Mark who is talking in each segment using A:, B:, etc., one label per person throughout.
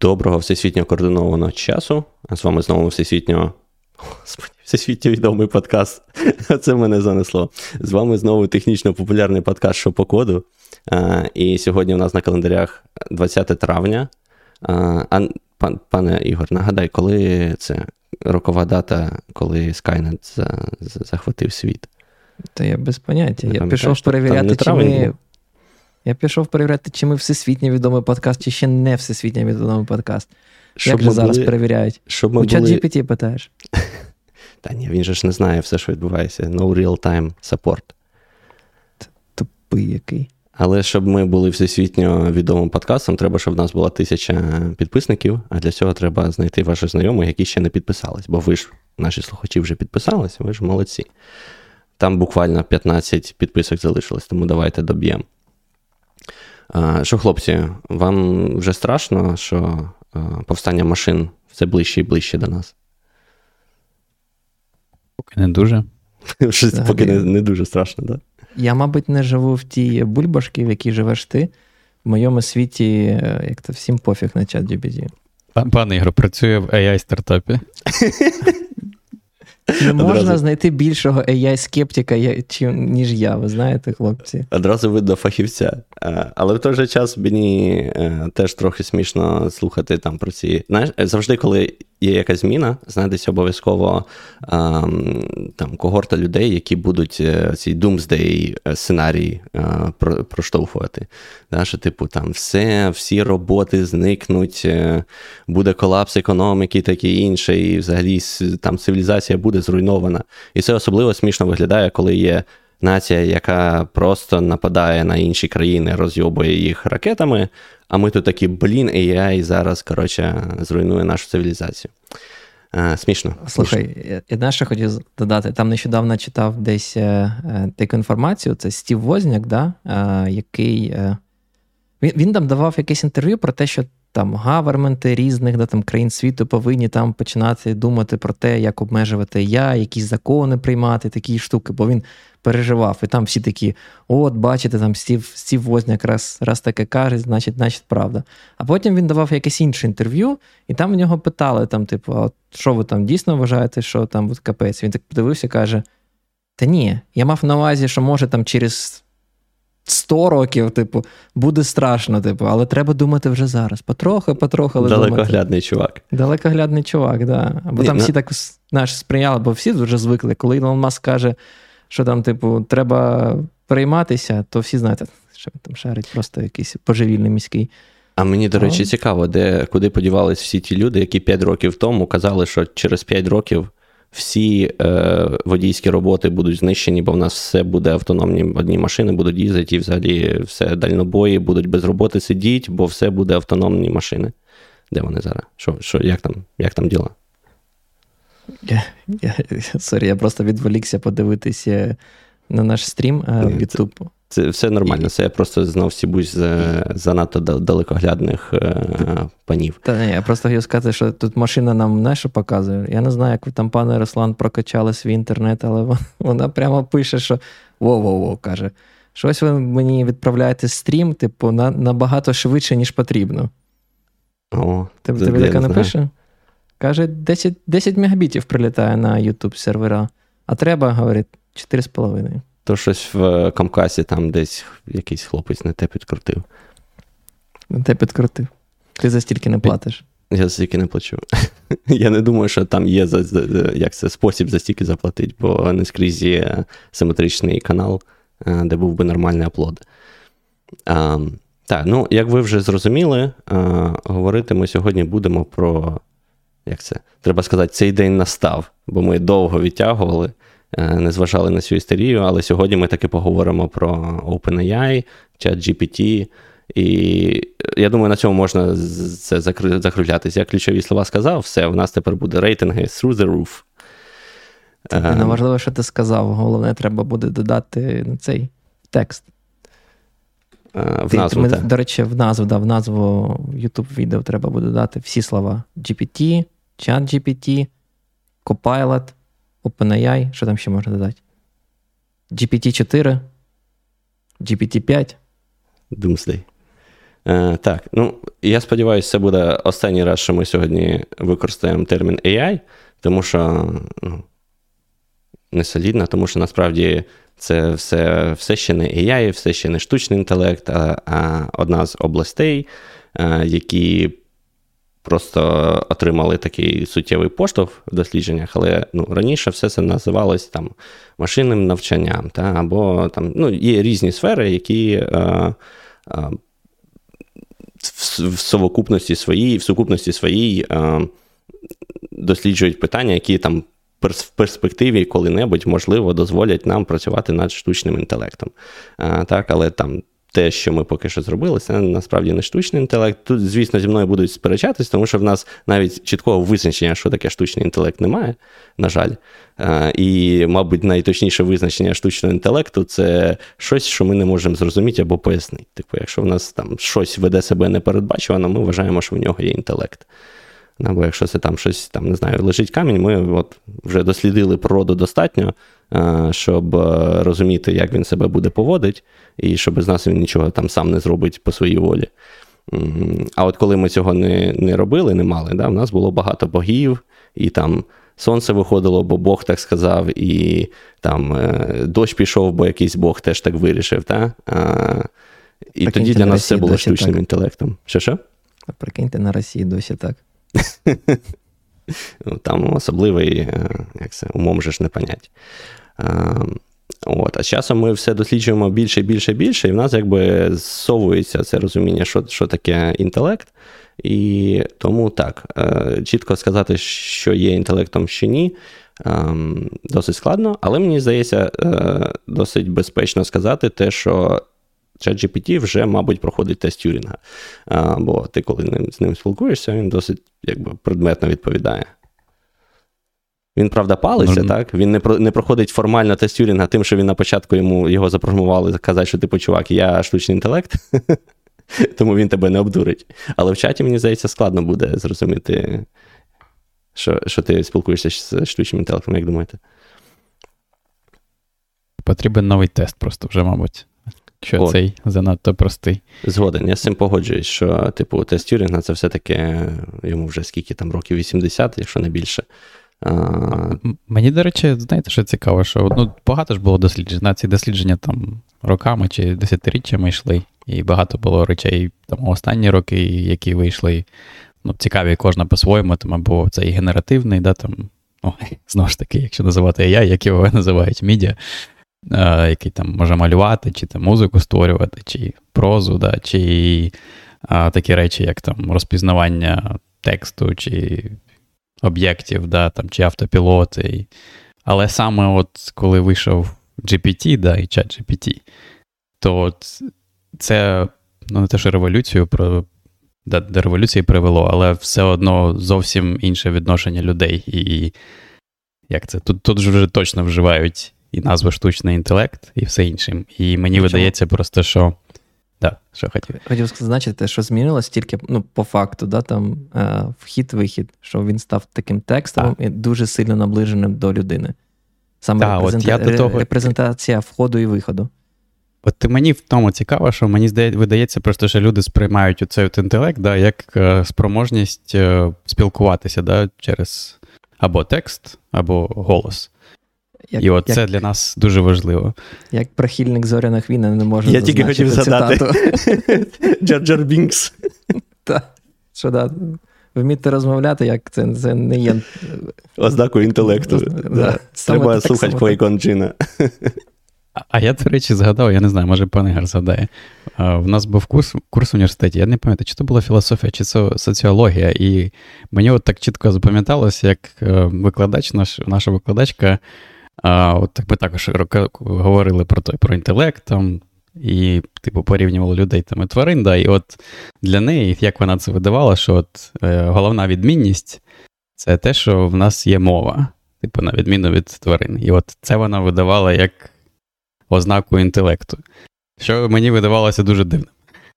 A: Доброго всесвітньо координованого часу. А з вами знову всесвітньо. Господи, всесвітньо відомий подкаст. Це мене занесло. З вами знову технічно популярний подкаст «Що по коду. А, І сьогодні у нас на календарях 20 травня. А, пан, Пане Ігор, нагадай, коли це рокова дата, коли Skynet за, за, захватив світ?
B: Та я без поняття. Я пішов перевіряти, чи ми. Я пішов перевіряти, чи ми всесвітньо відомий подкаст, чи ще не всесвітньо відомий подкаст. Щоб Як же зараз були... перевіряють?
A: Щоб ми
B: У чат були... GPT питаєш?
A: Та ні, він же ж не знає все, що відбувається. No real-time support.
B: Тупий який.
A: Але щоб ми були всесвітньо відомим подкастом, треба, щоб в нас була тисяча підписників, а для цього треба знайти ваших знайомих, які ще не підписались. Бо ви ж, наші слухачі, вже підписались, ви ж молодці. Там буквально 15 підписок залишилось, тому давайте доб'ємо. Що, хлопці, вам вже страшно, що повстання машин все ближче і ближче до нас?
C: Поки не дуже.
A: Щось Поки не не дуже страшно, так? Да?
B: Я, мабуть, не живу в тій бульбашці, в якій живеш ти. В моєму світі, е, як то всім пофіг на чат GPT.
C: Пане Ігор, працює в AI стартапі.
B: Не можна Одразу... знайти більшого AI-скептика, ніж я, ви знаєте, хлопці.
A: Одразу видно фахівця. Але в той же час мені е, теж трохи смішно слухати там про ці. Знаєш, завжди, коли є якась зміна, знайдеться обов'язково там когорта людей, які будуть е, ці doomsday сценарії е, проштовхувати. Да, що, типу, там все, всі роботи зникнуть, буде колапс економіки, таке інше, і взагалі там цивілізація буде зруйнована. І це особливо смішно виглядає, коли є нація, яка просто нападає на інші країни, розйобує їх ракетами. А ми тут такі, блін, AI зараз, коротше, зруйнує нашу цивілізацію. А, смішно.
B: Слухай, смішно. я знаєш, що хотів додати. Там нещодавно читав десь е, е, таку інформацію. Це Стів Возняк, да, е, який. Е, він, він там давав якесь інтерв'ю про те, що там гаверменти різних да, там, країн світу повинні там починати думати про те, як обмежувати я, якісь закони приймати, такі штуки, бо він переживав. І там всі такі: от, бачите, там Стів Стів Возняк раз раз таке каже, значить, значить, правда. А потім він давав якесь інше інтерв'ю, і там в нього питали: там, типу, а що ви там дійсно вважаєте, що там от капець? Він так подивився і каже: Та ні, я мав на увазі, що може там через. 100 років, типу, буде страшно, типу, але треба думати вже зараз. Потрохи, потрохи. але
A: Далекоглядний
B: думати.
A: чувак.
B: Далекоглядний чувак, да. Бо Ні, там всі так знаєш, сприйняли, бо всі вже звикли. Коли Ілон Маск каже, що там, типу, треба прийматися, то всі знають, що він там шарить, просто якийсь поживільний міський.
A: А мені, до речі, цікаво, де куди подівались всі ті люди, які 5 років тому казали, що через 5 років всі е, водійські роботи будуть знищені, бо в нас все буде автономні. Одні машини будуть їздити, і взагалі все дальнобої будуть без роботи сидіти, бо все буде автономні машини. Де вони зараз? Що, що, Як там як там діла?
B: Я, я, Sorry, я просто відволікся подивитися на наш стрім е, в YouTube.
A: Це все нормально, це я просто знов сібусь з занадто далекоглядних е, панів.
B: Та ні, я просто хотів сказати, що тут машина нам що показує. Я не знаю, як ви там, пане Руслан, прокачали свій інтернет, але вона прямо пише, що воу-воу-воу, каже. Щось ви мені відправляєте стрім, типу, на, набагато швидше, ніж потрібно.
A: О,
B: Тобі таке не, не пише? Каже, 10 10 мегабітів прилітає на YouTube сервера, а треба, говорить, 4,5.
A: То щось в Камкасі там десь якийсь хлопець не те підкрутив.
B: Не те підкрутив. Ти за стільки не платиш.
A: Я за стільки не плачу. Я не думаю, що там є за, як це, спосіб за стільки заплатити, бо не скрізь є симетричний канал, е, де був би нормальний аплод. А, Так, ну, як ви вже зрозуміли, а, говорити ми сьогодні будемо про. Як це? Треба сказати, цей день настав, бо ми довго відтягували. Е, не зважали на цю істерію, але сьогодні ми таки поговоримо про OpenAI, ChatGPT, і я думаю, на цьому можна це закруглятися. Я ключові слова сказав, все, в нас тепер буде рейтинги through the roof.
B: Це не ем. важливо, що ти сказав. Головне, треба буде додати цей текст.
A: Е, в назву, ми,
B: До речі, в назву да, в назву YouTube відео треба буде додати всі слова: GPT, ChatGPT, Copilot, OpenAI, що там ще можна додати? GPT-4, GPT-5.
A: Doomsday. Е, Так, ну я сподіваюся, це буде останній раз, що ми сьогодні використаємо термін AI, тому що ну, не солідно, тому що насправді це все все ще не AI, все ще не штучний інтелект, а, а одна з областей, а, е, які просто отримали такий суттєвий поштовх в дослідженнях, але ну, раніше все це називалось там машинним навчанням. Та, або там ну, Є різні сфери, які. А, а, в совокупності своїй, в сукупності своїй досліджують питання, які там в перспективі коли-небудь, можливо, дозволять нам працювати над штучним інтелектом. А, так, Але там те, що ми поки що зробили, це насправді не штучний інтелект. Тут, звісно, зі мною будуть сперечатись, тому що в нас навіть чіткого визначення, що таке штучний інтелект, немає, на жаль. І, мабуть, найточніше визначення штучного інтелекту це щось, що ми не можемо зрозуміти або пояснити. Типу, якщо в нас там щось веде себе непередбачувано, ми вважаємо, що в нього є інтелект. Або якщо це там щось там, не знаю, лежить камінь, ми от вже дослідили природу достатньо, е, щоб е, розуміти, як він себе буде поводити, і щоб з нас він нічого там сам не зробить по своїй волі. А от коли ми цього не не робили, не мали, да, в нас було багато богів, і там сонце виходило, бо Бог так сказав, і там е, дощ пішов, бо якийсь Бог теж так вирішив. Та? І Прикиньте, тоді для нас все було штучним так. інтелектом. Що що?
B: Прикиньте, на Росії досі так.
A: Ну, там особливий, е, як це, умом же ж не понять. От, А з часом ми все досліджуємо більше, більше, більше, і в нас якби зсовується це розуміння, що що таке інтелект. І тому так, е, чітко сказати, що є інтелектом, що ні, ем, досить складно, але мені здається, е, досить безпечно сказати те, що ChatGPT вже, мабуть, проходить тест Тюрінга. А, Бо ти, коли з ним спілкуєшся, він досить якби, предметно відповідає. Він, правда, палиться, mm так? Він не про, не проходить формально тест Тюрінга тим, що він на початку йому його запрограмували казати, що типу, чувак, я штучний інтелект, тому він тебе не обдурить. Але в чаті, мені здається, складно буде зрозуміти, що що ти спілкуєшся з штучним інтелектом, як думаєте?
C: Потрібен новий тест, просто вже, мабуть що От. цей занадто простий.
A: Згоден, я з цим погоджуюсь, що, типу, тест Тюрінга це все-таки йому вже скільки там років 80, якщо не більше.
C: А... Мені, до речі, знаєте, що цікаво, що ну, багато ж було досліджень. Ці дослідження там роками чи десятиріччями йшли, і багато було речей там останні роки, які вийшли. Ну, Цікаві кожна по-своєму, там, або цей генеративний, да, там, ну, знову ж таки, якщо називати AI, як його називають медіа, Е, який там може малювати, чи там музику створювати, чи прозу, да, чи а, такі речі, як там розпізнавання тексту, чи об'єктів, да, там, чи автопілоти. Але саме от коли вийшов GPT, да, і чат GPT, то це ну, не те, що революцію про. До, до революції привело, але все одно зовсім інше відношення людей. І як це? Тут тут вже точно вживають і назва штучний інтелект, і все інше. І мені Чому? видається просто, що. Да, що хотів.
B: Хотів зазначити, що змінилось тільки ну, по факту, да, там е, вхід-вихід, що він став таким текстовим і дуже сильно наближеним до людини. Саме да, репрезента... от я до того... репрезентація входу і виходу.
C: От мені в тому цікаво, що мені здається, видається, просто що люди сприймають оцей от інтелект да, як е, спроможність е, спілкуватися да, через або текст, або голос. Як, І от як, це для нас дуже важливо.
B: Як прихильник зоряних війн не можу
A: Я тільки хотів згадати Джорджер Бінкс.
B: Так, що да, вміти розмовляти, як це це не є.
A: Ознакою інтелекту. Да. Треба слухати Квейкон Джина.
C: А я, до речі, згадав, я не знаю, може пан Ігор згадає. У нас був курс курс в університеті, я не пам'ятаю, чи це була філософія, чи це соціологія. І мені от так чітко запам'яталося, як е, викладач, наш, наша викладачка а, от Ми також говорили про той, про інтелект там, і, типу, порівнювали людей там і тварин. Да, І от для неї, як вона це видавала, що от е, головна відмінність це те, що в нас є мова, типу, на відміну від тварин. І от це вона видавала як ознаку інтелекту. Що мені видавалося дуже дивним.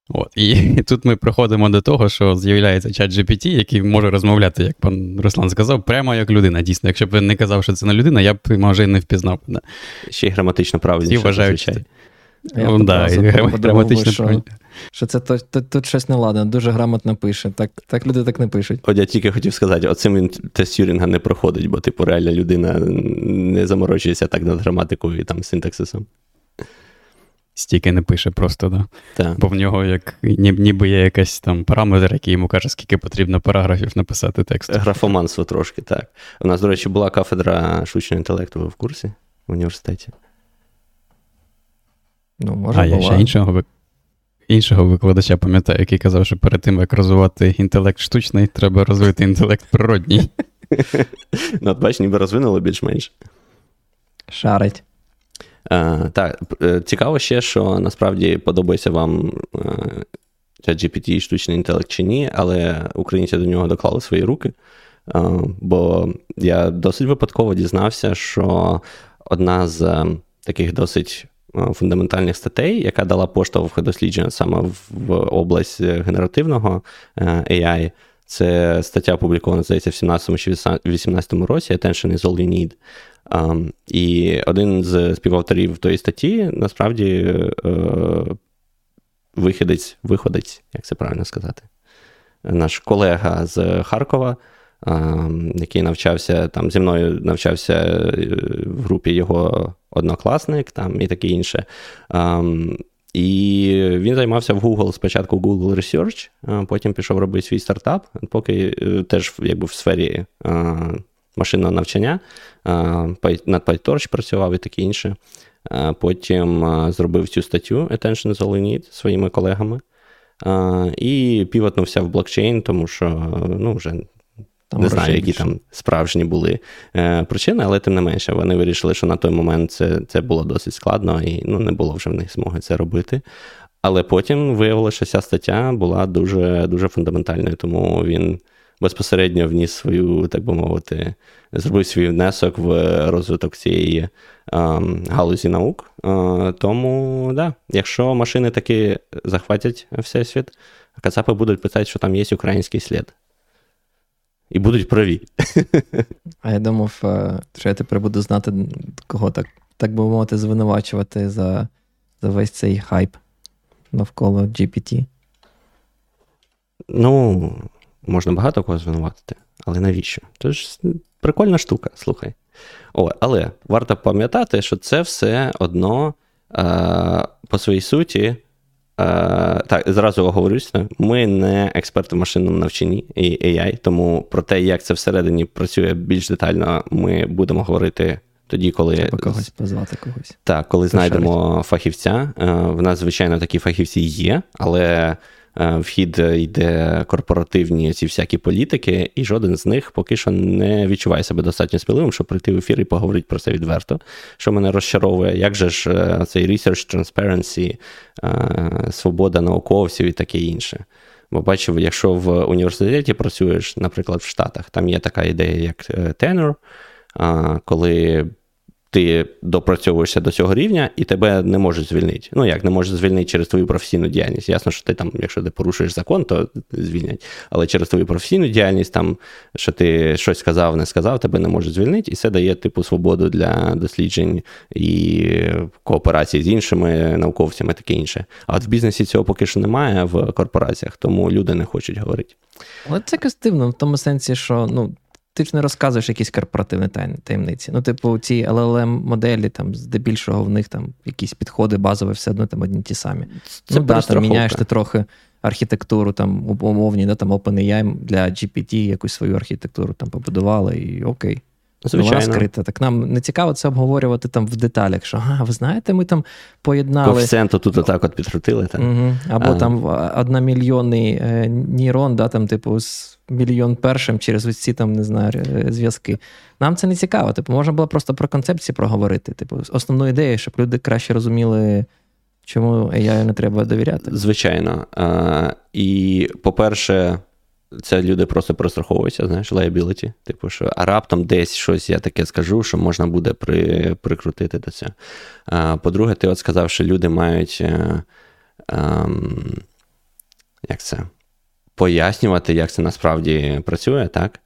C: От. І тут ми приходимо до того, що з'являється чат GPT, який може розмовляти, як пан Руслан сказав, прямо як людина. Дійсно, якщо б він не казав, що це не людина, я б може і не впізнав. Да.
A: Ще й граматично правильніше.
C: Всі вважають,
B: Я
C: ну, да, і граматично
B: що, що це тут, тут, тут щось неладно, дуже грамотно пише. Так так люди так не пишуть.
A: От я тільки хотів сказати, оцим він тест Юрінга не проходить, бо типу реальна людина не заморочується так над граматикою і там синтаксисом.
C: Стільки не пише просто, да?
A: Так.
C: Бо в нього як ніби є якийсь там параметр, який йому каже, скільки потрібно параграфів написати текст.
A: Графоманство трошки, так. У нас, до речі, була кафедра штучного інтелекту в курсі в університеті.
B: Ну, може,
C: А я ще іншого іншого викладача пам'ятаю, який казав, що перед тим, як розвивати інтелект штучний, треба розвити інтелект природній.
A: Ну, от бач, ніби розвинули більш-менш.
B: Шарить.
A: А, Так, е, цікаво ще, що насправді подобається вам ChatGPT і штучний інтелект чи ні, але українці до нього доклали свої руки. Бо я досить випадково дізнався, що одна з таких досить фундаментальних статей, яка дала поштовх дослідження саме в область генеративного е, AI, це стаття опублікована, здається, в 17 чи 18 році Attention is all you need. Um, і один з співавторів тої статті насправді uh, вихідець, виходець, як це правильно сказати, наш колега з Харкова, uh, який навчався там зі мною навчався е, в групі його однокласник там і таке інше. Um, і він займався в Google спочатку Google Research, а потім пішов робити свій стартап, поки е, теж якби в сфері машинного навчання, над PyTorch працював і таке інше. Потім зробив цю статтю Attention is all you need своїми колегами. І півотнувся в блокчейн, тому що ну, вже там не знаю, які більше. там справжні були е, причини, але тим не менше, вони вирішили, що на той момент це це було досить складно і ну, не було вже в них змоги це робити. Але потім виявилося, що ця стаття була дуже дуже фундаментальною, тому він безпосередньо вніс свою, так би мовити, зробив свій внесок в розвиток цієї а, галузі наук. А, тому, да, якщо машини таки захватять всесвіт, Кацапи будуть питати, що там є український слід. І будуть праві.
B: А я думав, е, що я тепер буду знати, кого так, так би мовити, звинувачувати за, за весь цей хайп навколо GPT.
A: Ну, можна багато кого звинуватити, але навіщо? Це ж прикольна штука, слухай. О, Але варто пам'ятати, що це все одно е, по своїй суті. Е, так, зразу оговорюся, ми не експерти в машинному навчанні і AI, тому про те, як це всередині працює більш детально, ми будемо говорити тоді, коли
B: Треба когось позвати когось.
A: Так, коли знайдемо фахівця. Е, в нас, звичайно, такі фахівці є, але Е, вхід йде корпоративні ці всякі політики, і жоден з них поки що не відчуває себе достатньо сміливим, щоб прийти в ефір і поговорити про це відверто, що мене розчаровує, як же ж е, цей research transparency, е, свобода науковців і таке інше. Бо бачив, якщо в університеті працюєш, наприклад, в Штатах, там є така ідея, як tenure, коли ти допрацьовуєшся до цього рівня, і тебе не можуть звільнити. Ну як не можуть звільнити через твою професійну діяльність. Ясно, що ти там, якщо ти порушуєш закон, то звільнять. Але через твою професійну діяльність, там, що ти щось сказав, не сказав, тебе не можуть звільнити, і це дає типу свободу для досліджень і кооперації з іншими науковцями, таке інше. А от в бізнесі цього поки що немає в корпораціях, тому люди не хочуть говорити.
B: Але це якось дивно, в тому сенсі, що ну ти ж не розказуєш якісь корпоративні таємниці. Ну, типу, ці LLM моделі, там, здебільшого, в них там якісь підходи базові, все одно там одні ті самі. Це ну, да, там міняєш ти трохи архітектуру там умовні, да, там OpenAI для GPT якусь свою архітектуру там побудували, і окей.
A: Звичайно.
B: Вона скрита. Так нам не цікаво це обговорювати там в деталях, що а, ви знаєте, ми там поєднали.
A: Коефіцієнту тут отак от підкрутили. Так?
B: Угу. Або а. там одномільйонний е, нейрон, да, там, типу, з мільйон першим через ось ці там, не знаю, е, зв'язки. Нам це не цікаво. Типу, можна було просто про концепції проговорити. Типу, основну ідею, щоб люди краще розуміли. Чому AI не треба довіряти?
A: Звичайно. А, І, по-перше, це люди просто простраховуються, знаєш, liability. Типу, що а раптом десь щось я таке скажу, що можна буде при, прикрутити до цього. А, По-друге, ти от сказав, що люди мають. А, а, ем, як це? Пояснювати, як це насправді працює, так?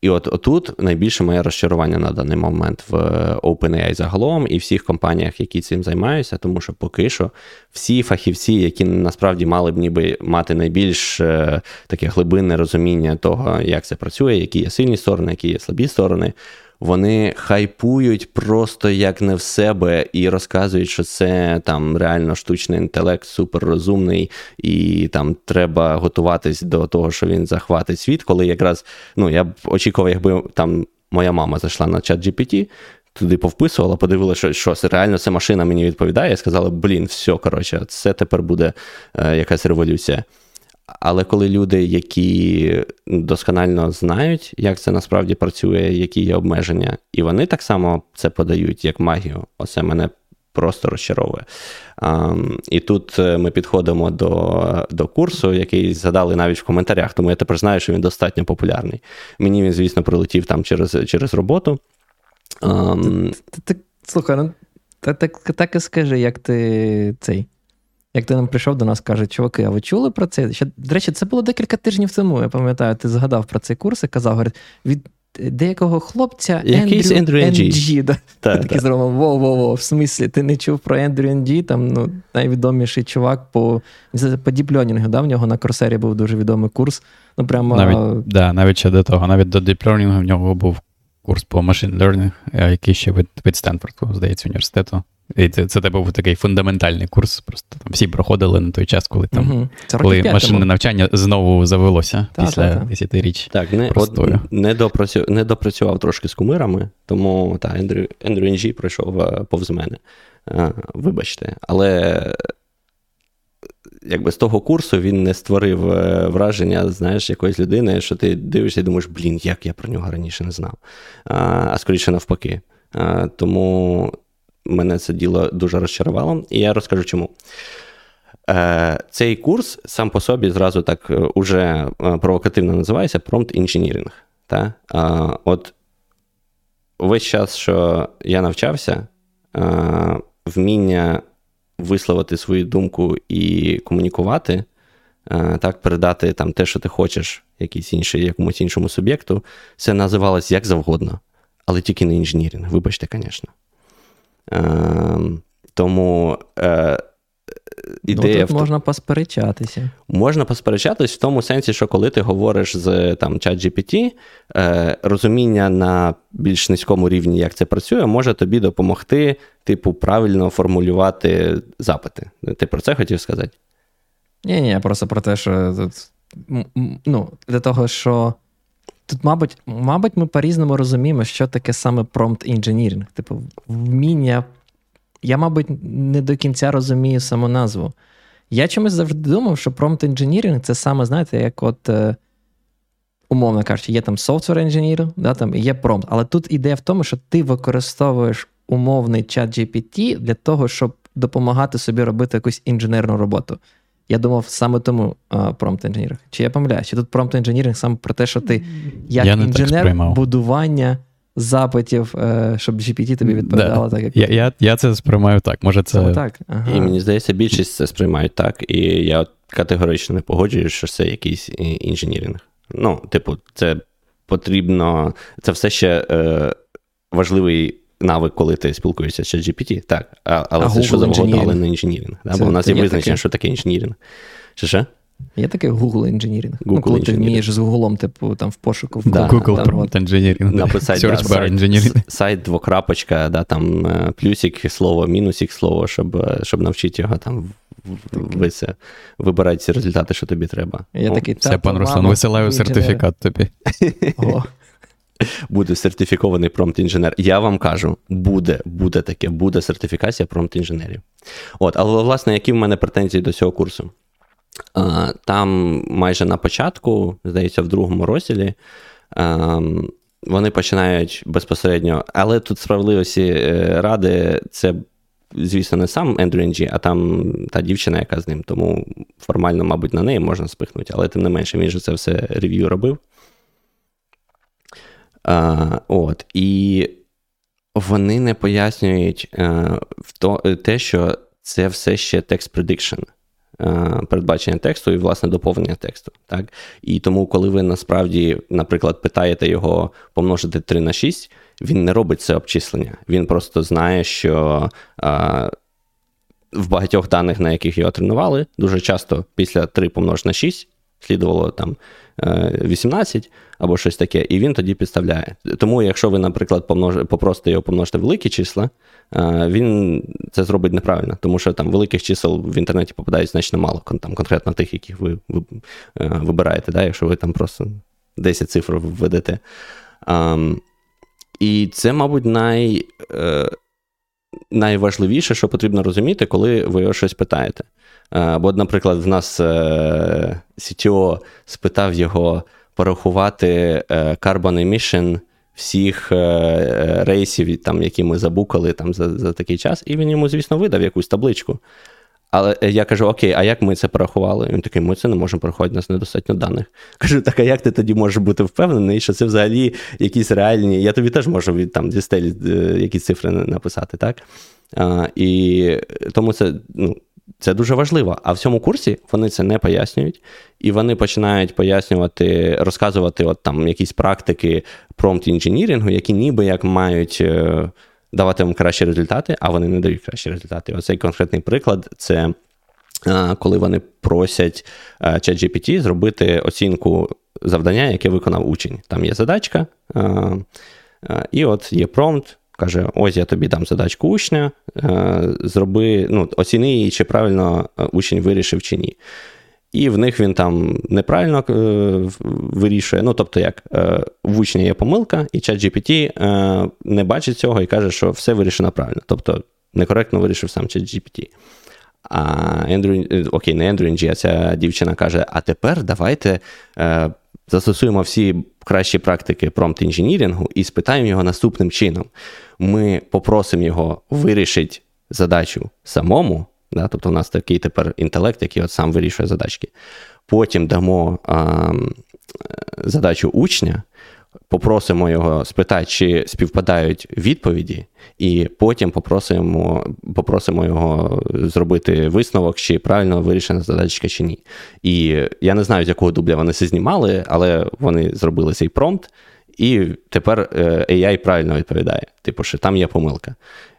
A: І от отут найбільше моє розчарування на даний момент в OpenAI загалом і всіх компаніях, які цим займаються, тому що поки що всі фахівці, які насправді мали б ніби мати найбільш е, таке глибинне розуміння того, як це працює, які є сильні сторони, які є слабі сторони, вони хайпують просто як не в себе і розказують, що це там реально штучний інтелект, суперрозумний, і там треба готуватись до того, що він захватить світ. Коли якраз ну я б очікував, якби там моя мама зайшла на чат GPT, туди повписувала, подивилася, що що реально ця машина мені відповідає, і сказала, блін, все, коротше, це тепер буде е, якась революція. Але коли люди, які досконально знають, як це насправді працює, які є обмеження, і вони так само це подають як магію, оце мене просто розчаровує. Um, і тут е, ми підходимо до до курсу, який згадали навіть в коментарях, тому я тепер знаю, що він достатньо популярний. Мені він, звісно, прилетів там через через роботу.
B: Um, слухай, ну так, так і скажи, як ти цей. Як ти нам прийшов до нас, каже, чуваки, а ви чули про це? Ще, До речі, це було декілька тижнів тому. Я пам'ятаю, ти згадав про цей курс і казав, говорить, від деякого хлопця
A: Якийсь Ендрю.
B: Так, Такий зробив, во-во-во, в смислі, ти не чув про Ендрю NG, там ну, найвідоміший чувак по по діпльонінгу, да, в нього на Корсері був дуже відомий курс. Ну, прямо...
C: Навіть да, навіть ще до того, навіть до діпльонінгу в нього був курс по machine learning, який ще від, від Стенфорду, здається, університету. І це це був такий фундаментальний курс. Просто там всі проходили на той час, коли там угу. коли машинне навчання знову завелося та, після десятиріч.
A: Так, не простою. От, не, допрацював, не допрацював трошки з кумирами, тому та, Ендрю Ендрю Інжі пройшов е, повз мене. А, вибачте, але. Якби з того курсу він не створив е, враження, знаєш, якоїсь людини, що ти дивишся і думаєш, блін, як я про нього раніше не знав. А а скоріше навпаки. А, Тому мене це діло дуже розчарувало, і я розкажу чому. Е, цей курс сам по собі зразу так е, уже е, провокативно називається Prompt Engineering. Та? От весь час, що я навчався, вміння висловити свою думку і комунікувати, так, передати там те, що ти хочеш, якийсь інший, якомусь іншому суб'єкту, це називалось як завгодно, але тільки не інженіринг. Вибачте, звісно. Ем, тому е, ідея.
B: Ну, тут можна посперечатися.
A: Можна посперечатись в тому сенсі, що коли ти говориш з там ChatGPT, е, розуміння на більш низькому рівні, як це працює, може тобі допомогти, типу, правильно формулювати запити. Ти про це хотів сказати?
B: Ні, ні, просто про те, що ну, для того, що. Тут, мабуть, мабуть, ми по-різному розуміємо, що таке саме prompt engineering. Типу, вміння. Я, мабуть, не до кінця розумію саму назву. Я чомусь завжди думав, що prompt engineering це саме, знаєте, як от, е, умовно кажучи, є там software engineer, да, там є prompt. Але тут ідея в тому, що ти використовуєш умовний чат GPT для того, щоб допомагати собі робити якусь інженерну роботу. Я думав саме тому промпт інженіринг. Чи я помиляюсь? Чи тут промпт інженіринг саме про те, що ти як інженер будування запитів, е, щоб GPT тобі відповідало
C: да.
B: так, як
C: я я, я це сприймаю так. Може, це
B: саме так.
A: Ага. І мені здається, більшість це сприймають так, і я категорично не погоджуюсь, що це якийсь інженіринг. Ну, типу, це потрібно, це все ще е, важливий навик, коли ти спілкуєшся з GPT, так. А, але а це що завгодно, але не інженіринг. Да? Бо у нас є визначення, таке? що таке інженіринг. Чи що?
B: Є такий Google інженіринг. Ну, коли ти вмієш з Google, типу, там в пошуку в
C: да. Google Prompt Engineering.
A: Написати да, сайт, сайт двокрапочка, да, там е, плюсик слово, мінусик слово, щоб е, щоб навчити його там ви вибирати ці результати, що тобі треба.
B: Я такий,
C: Все, пан Руслан, висилаю сертифікат тобі.
A: О буде сертифікований промпт-інженер. Я вам кажу, буде буде таке, буде сертифікація промпт-інженерів. От, Але, власне, які в мене претензії до цього курсу? Там майже на початку, здається, в другому розділі. Вони починають безпосередньо, але тут справедливості е, ради, це, звісно, не сам Ендрю Енджі, а там та дівчина, яка з ним. Тому формально, мабуть, на неї можна спихнути, але тим не менше, він же це все рев'ю робив. А, от, І вони не пояснюють а, в то, те, що це все ще text prediction. передбачення тексту і, власне, доповнення тексту. Так? І тому, коли ви насправді, наприклад, питаєте його помножити 3 на 6, він не робить це обчислення. Він просто знає, що в багатьох даних, на яких його тренували, дуже часто після 3 помножити на 6 слідувало там 18 е, або щось таке, і він тоді підставляє. Тому, якщо ви, наприклад, помнож... попросите його помножити великі числа, е, він це зробить неправильно, тому що там великих чисел в інтернеті попадає значно мало, там конкретно тих, яких ви е, вибираєте, да, якщо ви там просто 10 цифр введете. І це, мабуть, най, найважливіше, що потрібно розуміти, коли ви його щось питаєте. Е, бо, наприклад, в нас е, CTO спитав його порахувати е, carbon emission всіх рейсів, там, які ми забукали там, за за такий час, і він йому, звісно, видав якусь табличку. Але я кажу: Окей, а як ми це порахували? Він такий, ми це не можемо порахувати, у нас недостатньо даних. Кажу, так а як ти тоді можеш бути впевнений, що це взагалі якісь реальні. Я тобі теж можу від там зі стелі якісь цифри написати, так? А, І тому це ну, це дуже важливо. А в цьому курсі вони це не пояснюють, і вони починають пояснювати, розказувати от там якісь практики промпт інженірингу, які ніби як мають е, давати вам кращі результати, а вони не дають кращі результати. Оцей конкретний приклад це е, коли вони просять е, ChatGPT зробити оцінку завдання, яке виконав учень. Там є задачка, і от є промпт. Каже, ось я тобі дам задачку учня, е, зроби, ну, оціни її, чи правильно е, учень вирішив чи ні. І в них він там неправильно е, вирішує. Ну, тобто, як в учня є помилка, і чат GPT не бачить цього і каже, що все вирішено правильно. Тобто некоректно вирішив сам чат GPT. А Ендрю, окей, не Ендрю Інджі, а ця дівчина каже: а тепер давайте застосуємо всі кращі практики промпт інженірингу і спитаємо його наступним чином. Ми попросимо його вирішити задачу самому. Да? Тобто, у нас такий тепер інтелект, який от сам вирішує задачки. Потім дамо а, задачу учня, попросимо його спитати, чи співпадають відповіді, і потім попросимо попросимо його зробити висновок, чи правильно вирішена задачка, чи ні. І я не знаю, з якого дубля вони це знімали, але вони зробили цей промпт, і тепер е, AI правильно відповідає. Типу, що там є помилка.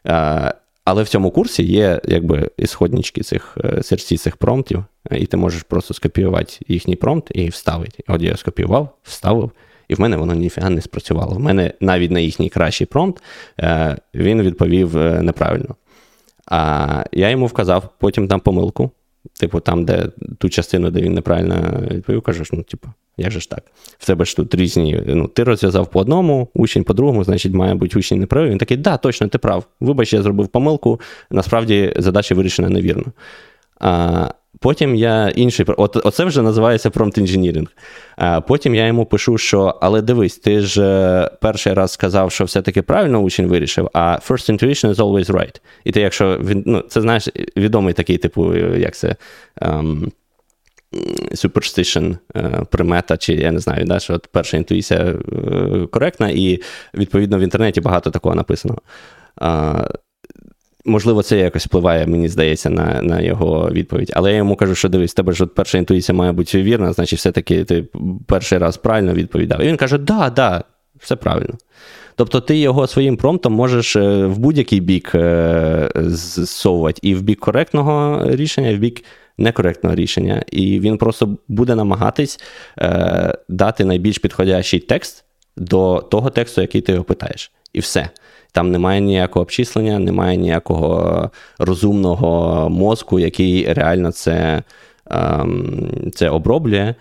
A: Е, але в цьому курсі є якби ісходнички цих е, серці цих промптів, і ти можеш просто скопіювати їхній промпт і вставити. От я скопіював, вставив і в мене воно ніфіга не спрацювало. В мене навіть на їхній кращий промпт е, він відповів е, неправильно. А я йому вказав, потім дам помилку. Типу, там, де ту частину, де він неправильно відповів, кажеш, ну, типу, як же ж так? В тебе ж тут різні. Ну, ти розв'язав по одному, учень по другому, значить, має бути учень неправий. Він такий, да, точно, ти прав. Вибач, я зробив помилку. Насправді задача вирішена невірно. А, Потім я інший от, оце вже називається промпт інженіринг. А Потім я йому пишу, що але дивись, ти ж е, перший раз сказав, що все-таки правильно учень вирішив, а first intuition is always right. І ти, якщо ну, це знаєш, відомий такий, типу, як це. Um, Superstition, е, примета, чи я не знаю, да, що от перша інтуїція е, коректна, і відповідно в інтернеті багато такого написано можливо, це якось впливає, мені здається, на на його відповідь. Але я йому кажу, що дивись, тебе ж от перша інтуїція має бути вірна, значить, все-таки ти перший раз правильно відповідав. І він каже: да, да, все правильно. Тобто ти його своїм промптом можеш е, в будь-який бік е, зсовувати, і в бік коректного рішення, і в бік некоректного рішення. І він просто буде намагатись е, дати найбільш підходящий текст до того тексту, який ти його питаєш. І все. Там немає ніякого обчислення, немає ніякого розумного мозку, який реально це, ем, це оброблює.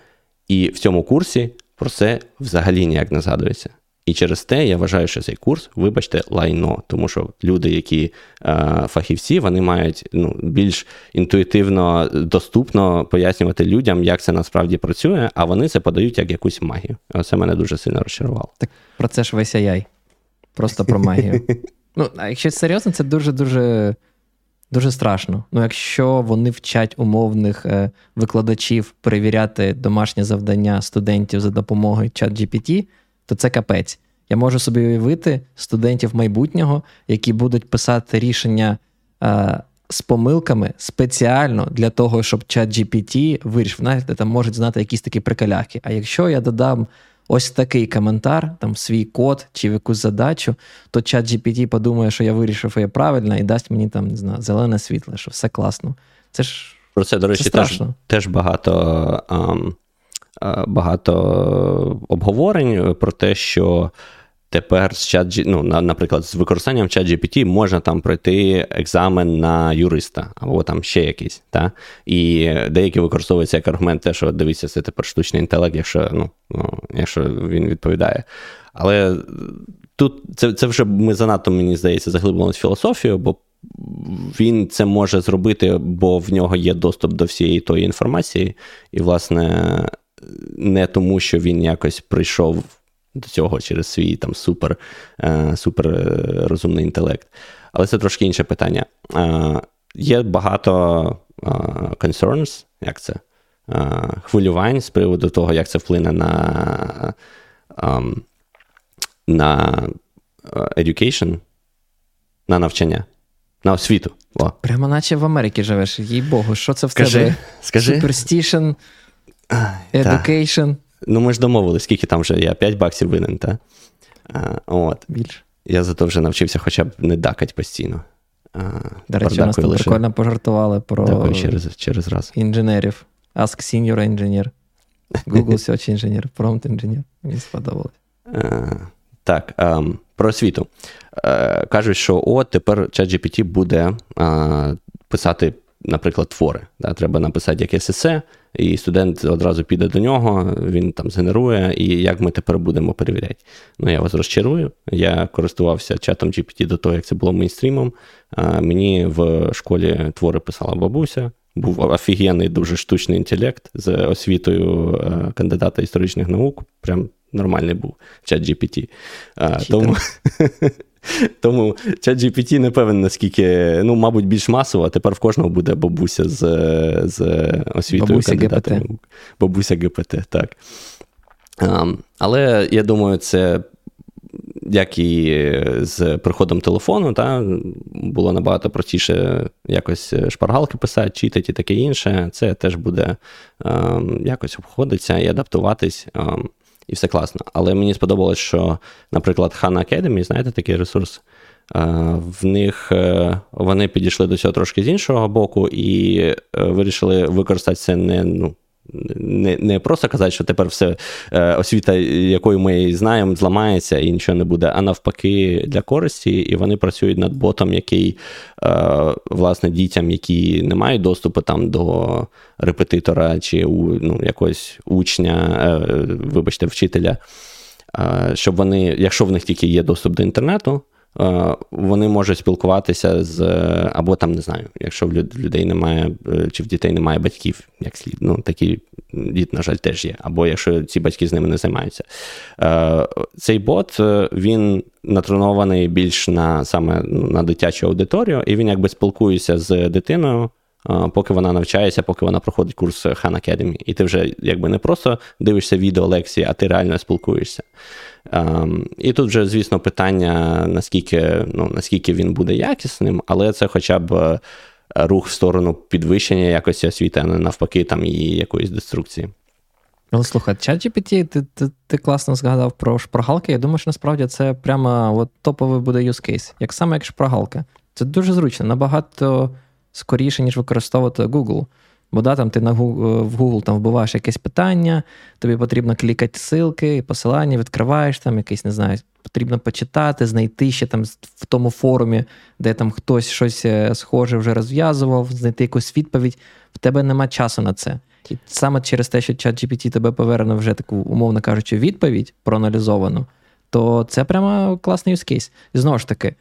A: І в цьому курсі про це взагалі ніяк не згадується. І через те я вважаю, що цей курс, вибачте, лайно, тому що люди, які е, фахівці, вони мають ну, більш інтуїтивно доступно пояснювати людям, як це насправді працює, а вони це подають як якусь магію. Це мене дуже сильно розчарувало.
B: Так про це ж весь AI. Просто про магію. Ну, а якщо серйозно, це дуже-дуже дуже страшно. Ну, якщо вони вчать умовних е, викладачів перевіряти домашнє завдання студентів за допомогою чат GPT, то це капець. Я можу собі уявити студентів майбутнього, які будуть писати рішення е, з помилками спеціально для того, щоб чат GPT вирішив, знаєте, там можуть знати якісь такі приколяки. А якщо я додам ось такий коментар, там свій код чи в якусь задачу, то чат GPT подумає, що я вирішив її правильно, і дасть мені там не знаю, зелене світло, що все класно. Це ж
A: про це, до речі, це теж теж багато. А, Багато обговорень про те, що Тепер з чат, ну, наприклад, з використанням ChatGPT можна там пройти екзамен на юриста або там ще якийсь. Та? І деякі використовуються як аргумент, те, що дивіться, це тепер штучний інтелект, якщо ну, ну, якщо він відповідає. Але тут це це вже ми занадто, мені здається, заглибилися в філософію, бо він це може зробити, бо в нього є доступ до всієї тої інформації, і, власне, не тому, що він якось прийшов до цього через свій там супер е, супер е, розумний інтелект. Але це трошки інше питання. Е, є багато concerns, як це? Хвилювань з приводу того, як це вплине на ем, на education, на навчання, на освіту. О.
B: Прямо наче в Америці живеш, їй Богу, що це в
A: скажи,
B: тебе?
A: Скажи.
B: Superstition, education.
A: Ну, ми ж домовились, скільки там вже я 5 баксів винен, та? А, от.
B: Більше.
A: Я зато вже навчився хоча б не дакать постійно.
B: А, До речі, у нас тут прикольно пожартували про
A: Дякую через через раз.
B: інженерів. Ask Senior Engineer. Google Search Engineer, Prompt Engineer. Мені сподобалось.
A: Так, а, ем, про освіту. А, кажуть, що от тепер ChatGPT буде а, писати, наприклад, твори. Да? Треба написати якесь есе, і студент одразу піде до нього, він там згенерує, і як ми тепер будемо перевіряти. Ну, я вас розчарую. Я користувався чатом GPT до того, як це було мейнстрімом. Мені в школі твори писала бабуся. Був офігенний, дуже штучний інтелект з освітою е, кандидата історичних наук. Прям нормальний був чат GPT. Тому Тому чат GPT не певен, наскільки, ну, мабуть, більш масово, а тепер в кожного буде бабуся з з освітою
B: Бабуся ГПТ.
A: Бабуся ГПТ, так. А, але я думаю, це. Як і з приходом телефону, та, було набагато простіше якось шпаргалки писати, читати і таке інше. Це теж буде е, якось обходитися і адаптуватись. Е, і все класно. Але мені сподобалось, що, наприклад, Khan Academy, знаєте, такий ресурс. Е, в них е, вони підійшли до цього трошки з іншого боку і е, вирішили використати це не ну, не не просто казати, що тепер все е, освіта, якою ми знаємо, зламається і нічого не буде, а навпаки, для користі, і вони працюють над ботом, який е, власне дітям, які не мають доступу там до репетитора чи у, ну, якогось учня, е, вибачте, вчителя, щоб вони, якщо в них тільки є доступ до інтернету. Е, вони можуть спілкуватися з або там не знаю, якщо в людей немає е, чи в дітей немає батьків, як слід. Ну такі діти, на жаль, теж є, або якщо ці батьки з ними не займаються. Е, цей бот він натренований більш на саме ну, на дитячу аудиторію, і він якби спілкується з дитиною. Поки вона навчається, поки вона проходить курс Khan Academy. І ти вже якби не просто дивишся відео лекції, а ти реально спілкуєшся. Ем, і тут вже, звісно, питання, наскільки ну, наскільки він буде якісним, але це хоча б е, рух в сторону підвищення якості освіти, а не навпаки, там її якоїсь деструкції.
B: Ну, слухай, ChatGPT, ти ти, ти класно згадав про шпаргалки. Я думаю, що насправді це прямо от топовий буде use case, як саме як шпаргалка. Це дуже зручно, набагато скоріше, ніж використовувати Google. Бо да, там ти на Google, в Google там вбиваєш якесь питання, тобі потрібно клікати ссылки, посилання, відкриваєш там якийсь, не знаю, потрібно почитати, знайти ще там в тому форумі, де там хтось щось е, схоже вже розв'язував, знайти якусь відповідь. В тебе нема часу на це. І саме через те, що ChatGPT тебе поверне вже таку, умовно кажучи, відповідь проаналізовану, то це прямо класний use case. І знову ж таки.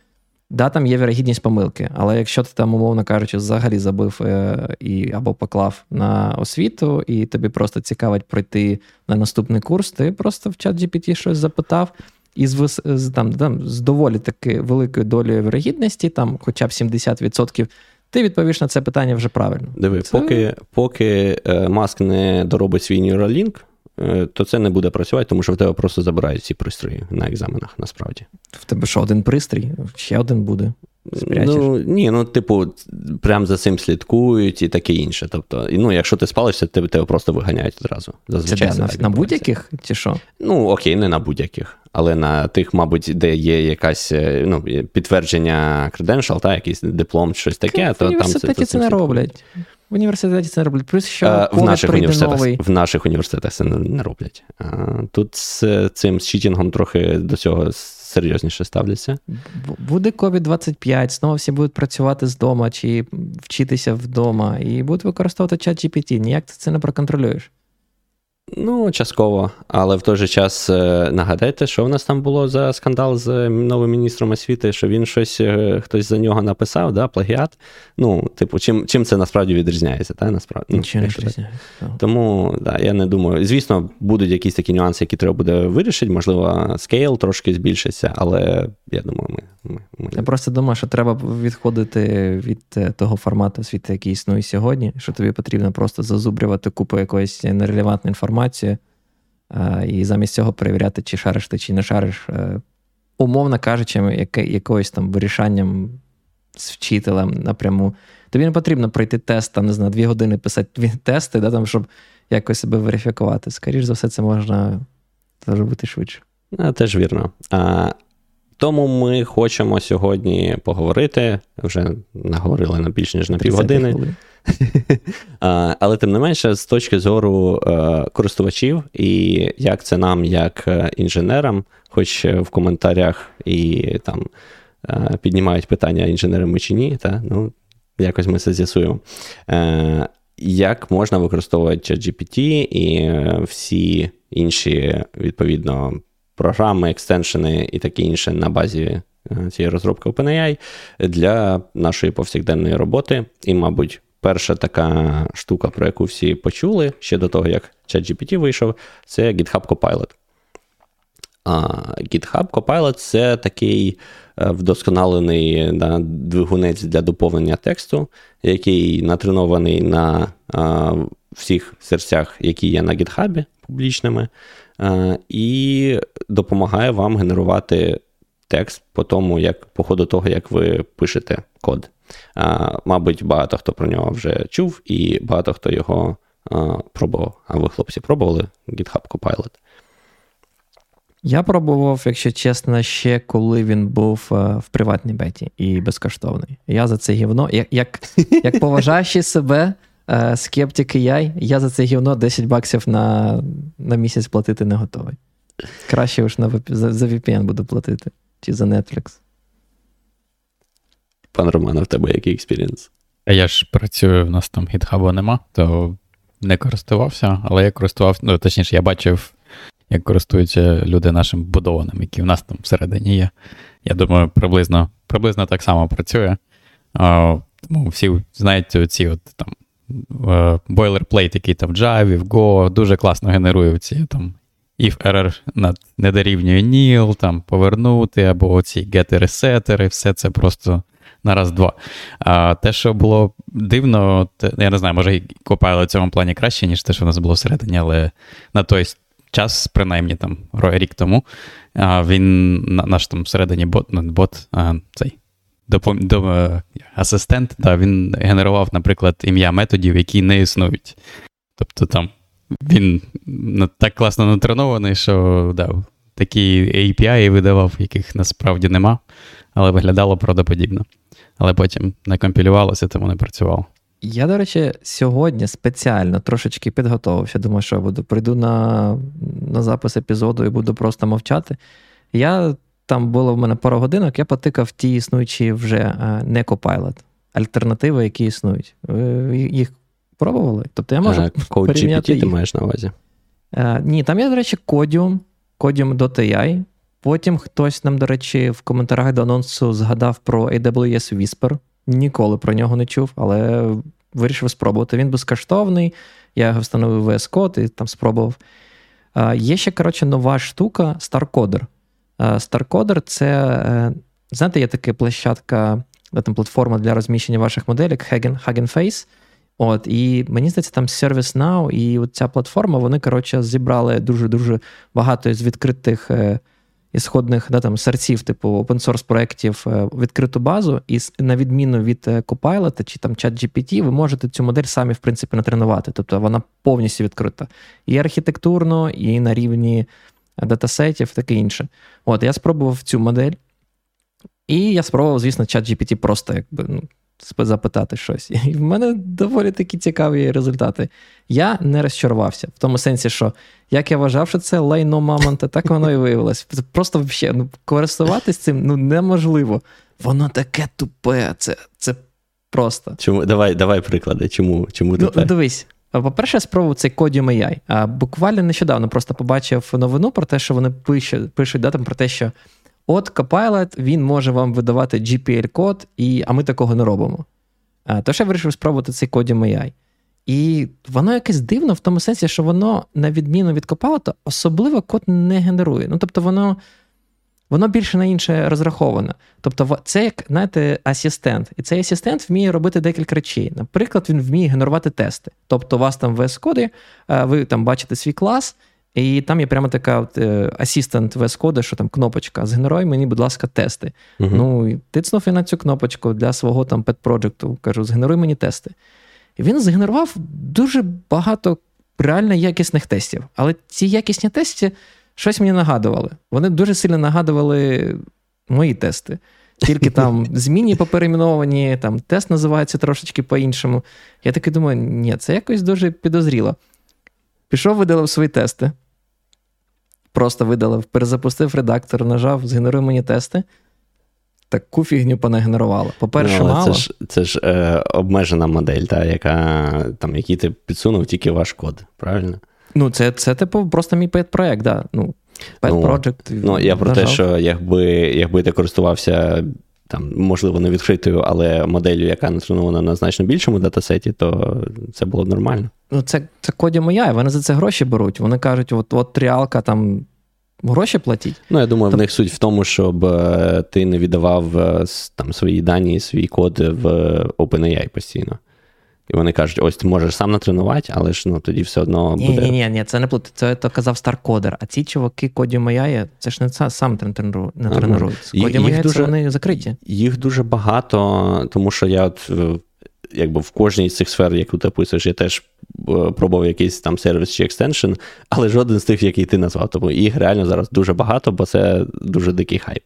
B: Да, там є вірогідність помилки, але якщо ти там, умовно кажучи, взагалі забив е, і або поклав на освіту, і тобі просто цікавить пройти на наступний курс, ти просто в чат GPT щось запитав, і з з, там, там, з доволі таки великою долею вірогідності, там хоча б 70%, ти відповіш на це питання вже правильно.
A: Диви, це... поки поки е, Маск не доробить свій Neuralink, то це не буде працювати, тому що в тебе просто забирають ці пристрої на екзаменах, насправді.
B: В тебе що, один пристрій? Ще один буде. спрячеш?
A: Ну, ні, ну, типу, прям за цим слідкують і таке інше. Тобто, ну, якщо ти спалишся, тебе, тебе просто виганяють одразу.
B: Зазвичай це, на, на будь-яких чи що?
A: Ну, окей, не на будь-яких. Але на тих, мабуть, де є якась е, ну, підтвердження credential, та, якийсь диплом, щось таке,
B: то
A: там
B: це, це не роблять. В університеті це не роблять. Плюс що а,
A: в наших університетах
B: новий.
A: в наших університетах це не роблять. А, Тут з цим читінгом трохи до цього серйозніше ставляться.
B: Буде COVID-25, знову всі будуть працювати з дома чи вчитися вдома, і будуть використовувати чат GPT. Ніяк ти це не проконтролюєш.
A: Ну, частково, але в той же час е, нагадайте, що в нас там було за скандал з новим міністром освіти, що він щось е, хтось за нього написав, да, плагіат. Ну, типу, чим чим це насправді відрізняється? Та, насправді?
B: Ну, не відрізняється.
A: Тому да, я не думаю. Звісно, будуть якісь такі нюанси, які треба буде вирішити. Можливо, скейл трошки збільшиться, але я думаю, ми. ми, ми...
B: Я просто думаю, що треба відходити від е, того формату освіти, який існує сьогодні, що тобі потрібно просто зазубрювати купу якоїсь нерелевантної інформації інформацію, і замість цього перевіряти, чи шариш ти, чи не шариш, е, умовно кажучи, якоюсь там вирішанням з вчителем напряму. Тобі не потрібно пройти тест, там, не знаю, дві години писати дві тести, да, там, щоб якось себе верифікувати. Скоріше за все, це можна зробити швидше.
A: А, Теж вірно. А, Тому ми хочемо сьогодні поговорити. Вже наговорили на більш ніж на півгодини. Але тим не менше, з точки зору е, користувачів, і як це нам, як е, інженерам, хоч в коментарях і там е, піднімають питання інженери ми чи ні, та, ну, якось ми це з'ясуємо. Як можна використовувати GPT і всі інші, відповідно, програми, екстеншени і таке інше на базі цієї розробки OpenAI для нашої повсякденної роботи, і, мабуть, перша така штука, про яку всі почули ще до того, як ChatGPT вийшов, це GitHub Copilot. GitHub Copilot це такий е, вдосконалений да, двигунець для доповнення тексту, який натренований на а, всіх серцях, які є на GitHub публічними, а, і допомагає вам генерувати текст по тому, як по ходу того, як ви пишете код. Мабуть, багато хто про нього вже чув, і багато хто його пробував. А ви, хлопці, пробували GitHub Copilot?
B: Я пробував, якщо чесно, ще коли він був в приватній беті і безкоштовний. Я за це гівно, як як, як поважаючи себе, скептик і я, я за це гівно 10 баксів на на місяць платити не готовий. Краще ж на, за, за VPN буду платити, чи за Netflix.
A: Пан Роман, в тебе який experience?
C: Я ж працюю, в нас там GitHub 'у нема, то не користувався, але я користувався, ну, точніше, я бачив, як користуються люди нашим вбудованим, які в нас там всередині є. Я думаю, приблизно приблизно так само працює. А, Тому всі знають ці от там boilerplate, який там в Java, в Go, дуже класно генерує ці там if error не дорівнює nil, там повернути, або оці getter- setter 'и, все це просто на раз-два. А те, що було дивно, те, я не знаю, може, Copilot в цьому плані краще, ніж те, що в нас було всередині, але на той час, принаймні там рік тому, він наш там всередині бот, ну, бот цей. Допом... До, е, асистент, да, він генерував, наприклад, ім'я методів, які не існують. Тобто там він так класно натренований, що да, такі API видавав, яких насправді нема, але виглядало правдоподібно але потім не компілювалося, тому не працювало.
B: Я, до речі, сьогодні спеціально трошечки підготувався. Думаю, що я буду прийду на на запис епізоду і буду просто мовчати. Я там було в мене пару годинок, я потикав ті існуючі вже е, не Copilot, альтернативи, які існують. Їх пробували? Тобто я можу.
A: Code GPT ти маєш на увазі?
B: А, ні, там є, до речі, Codium, Codium.ai. Потім хтось нам, до речі, в коментарях до анонсу згадав про AWS Whisper. Ніколи про нього не чув, але вирішив спробувати. Він безкоштовний. Я його встановив VS Code і там спробував. Є ще, коротше, нова штука StarCoder. StarCoder це, е, знаєте, є така площадка, там платформа для розміщення ваших моделек Hagen Face. От, І мені здається, там ServiceNow і ця платформа, вони, коротше, зібрали дуже-дуже багато з відкритих. Е, ісходних да, там, серців, типу open-source проєктів е, відкриту базу, і на відміну від е, Copilot чи там ChatGPT, ви можете цю модель самі, в принципі, натренувати. Тобто вона повністю відкрита. І архітектурно, і на рівні датасетів, таке інше. От, я спробував цю модель, і я спробував, звісно, ChatGPT просто якби. ну, запитати щось. І в мене доволі такі цікаві результати. Я не розчарувався в тому сенсі, що як я вважав, що це лайно мамонта, так воно і виявилось. Просто взагалі, ну, користуватись цим ну, неможливо. Воно таке тупе, це це просто.
A: Чому? Давай давай приклади. Чому чому
B: ну,
A: тупе?
B: Ну, Дивись. По-перше, я спробував цей Codium AI. А буквально нещодавно просто побачив новину про те, що вони пишуть, пишуть да, там, про те, що От Copilot, він може вам видавати GPL-код, і, а ми такого не робимо. Тож я вирішив спробувати цей Codium AI. І воно якесь дивно в тому сенсі, що воно, на відміну від Copilot, особливо код не генерує. Ну, тобто, воно воно більше на інше розраховане. Тобто, це як, знаєте, асистент. І цей асистент вміє робити декілька речей. Наприклад, він вміє генерувати тести. Тобто, у вас там в VS коді ви там бачите свій клас, і там є прямо така от, assistant VS Code, що там кнопочка. Згенеруй мені, будь ласка, тести. uh Ну, і тицнув я на цю кнопочку для свого там pet проджекту Кажу, згенеруй мені тести. І він згенерував дуже багато реально якісних тестів. Але ці якісні тести щось мені нагадували. Вони дуже сильно нагадували мої тести. Тільки там змінні поперейменовані, там тест називається трошечки по-іншому. Я таки думаю, ні, це якось дуже підозріло. Пішов, видалив свої тести. Просто видалив, перезапустив редактор, нажав, згенеруй мені тести. Таку фігню понагенерувала. По-перше,
A: ну,
B: мало.
A: Це ж це ж е, обмежена модель, та, яка, там, який ти підсунув тільки ваш код, правильно?
B: Ну, це, це типу, просто мій пет-проект, да. Ну, ну, Project.
A: Ну, я про те, що якби якби ти користувався там, можливо, не відкритою, але моделлю, яка натренована на значно більшому датасеті, то це було б нормально.
B: Ну, це це коді моя, і вони за це гроші беруть. Вони кажуть, от от тріалка там. Гроші платіть.
A: Ну, я думаю, Тоб... в них суть в тому, щоб е, ти не віддавав е, там свої дані, свій код в OpenAI постійно. І вони кажуть, ось ти можеш сам натренувати, але ж ну тоді все одно буде.
B: Ні, ні, ні, це не плути. Це то казав старкодер. А ці чуваки коді Маяє, це ж не сам не тренують. Коді Маяє це вони закриті.
A: Їх дуже багато, тому що я от е, якби в кожній з цих сфер, яку ти описуєш, я теж е, пробував якийсь там сервіс чи екстеншн, але жоден з тих, який ти назвав. Тому їх реально зараз дуже багато, бо це дуже дикий хайп.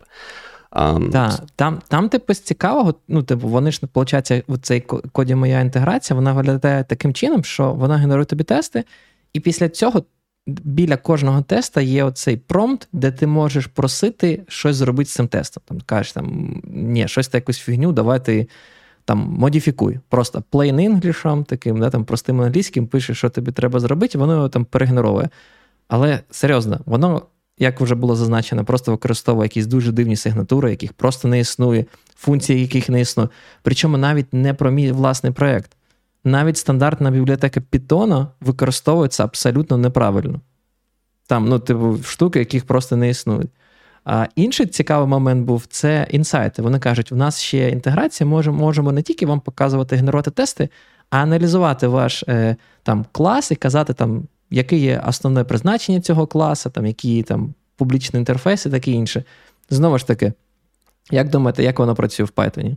B: Um, так, там, там, типу, з цікавого, ну, типу, вони ж, виходить, у цей коді моя інтеграція, вона виглядає таким чином, що вона генерує тобі тести, і після цього біля кожного теста є оцей промпт, де ти можеш просити щось зробити з цим тестом. Там кажеш, там, ні, щось та якусь фігню, давай ти там модифікуй. Просто plain English, таким, да, там, простим англійським, пишеш, що тобі треба зробити, воно його там перегенеровує. Але серйозно, воно як вже було зазначено, просто використовує якісь дуже дивні сигнатури, яких просто не існує, функції яких не існує. Причому навіть не про мій власний проєкт. Навіть стандартна бібліотека Python використовується абсолютно неправильно. Там, ну, типу, штуки, яких просто не існують. А інший цікавий момент був це інсайти. Вони кажуть, у нас ще інтеграція, можемо можемо не тільки вам показувати, генерувати тести, а аналізувати ваш е, там, клас і казати, там, яке є основне призначення цього класу, там, які там публічні інтерфейси, таке інше. Знову ж таки, як думаєте, як воно працює в Python?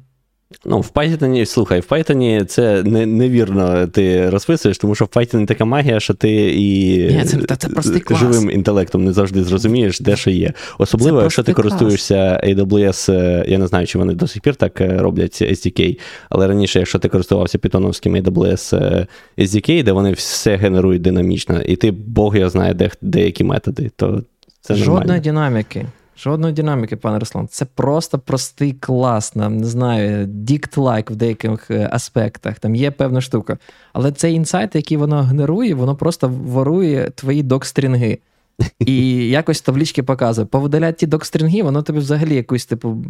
A: Ну, в Python, слухай, в Python це не, невірно ти розписуєш, тому що в Python така магія, що ти і
B: Ні, це, це клас.
A: живим інтелектом не завжди зрозумієш, де що є. Особливо, це якщо ти клас. користуєшся AWS, е, я не знаю, чи вони до сих пір так е, роблять SDK, але раніше, якщо ти користувався питоновським AWS е, SDK, де вони все генерують динамічно, і ти Бог його знає, де деякі методи, то це
B: Жодної
A: нормально.
B: динаміки. Жодної динаміки, пане Руслан. Це просто простий клас, нам не знаю, дікт-лайк в деяких е, аспектах. Там є певна штука. Але цей інсайт, який воно генерує, воно просто ворує твої док-стрінги. І якось таблічки показує. Повидаляти ті док-стрінги, воно тобі взагалі якийсь, типу,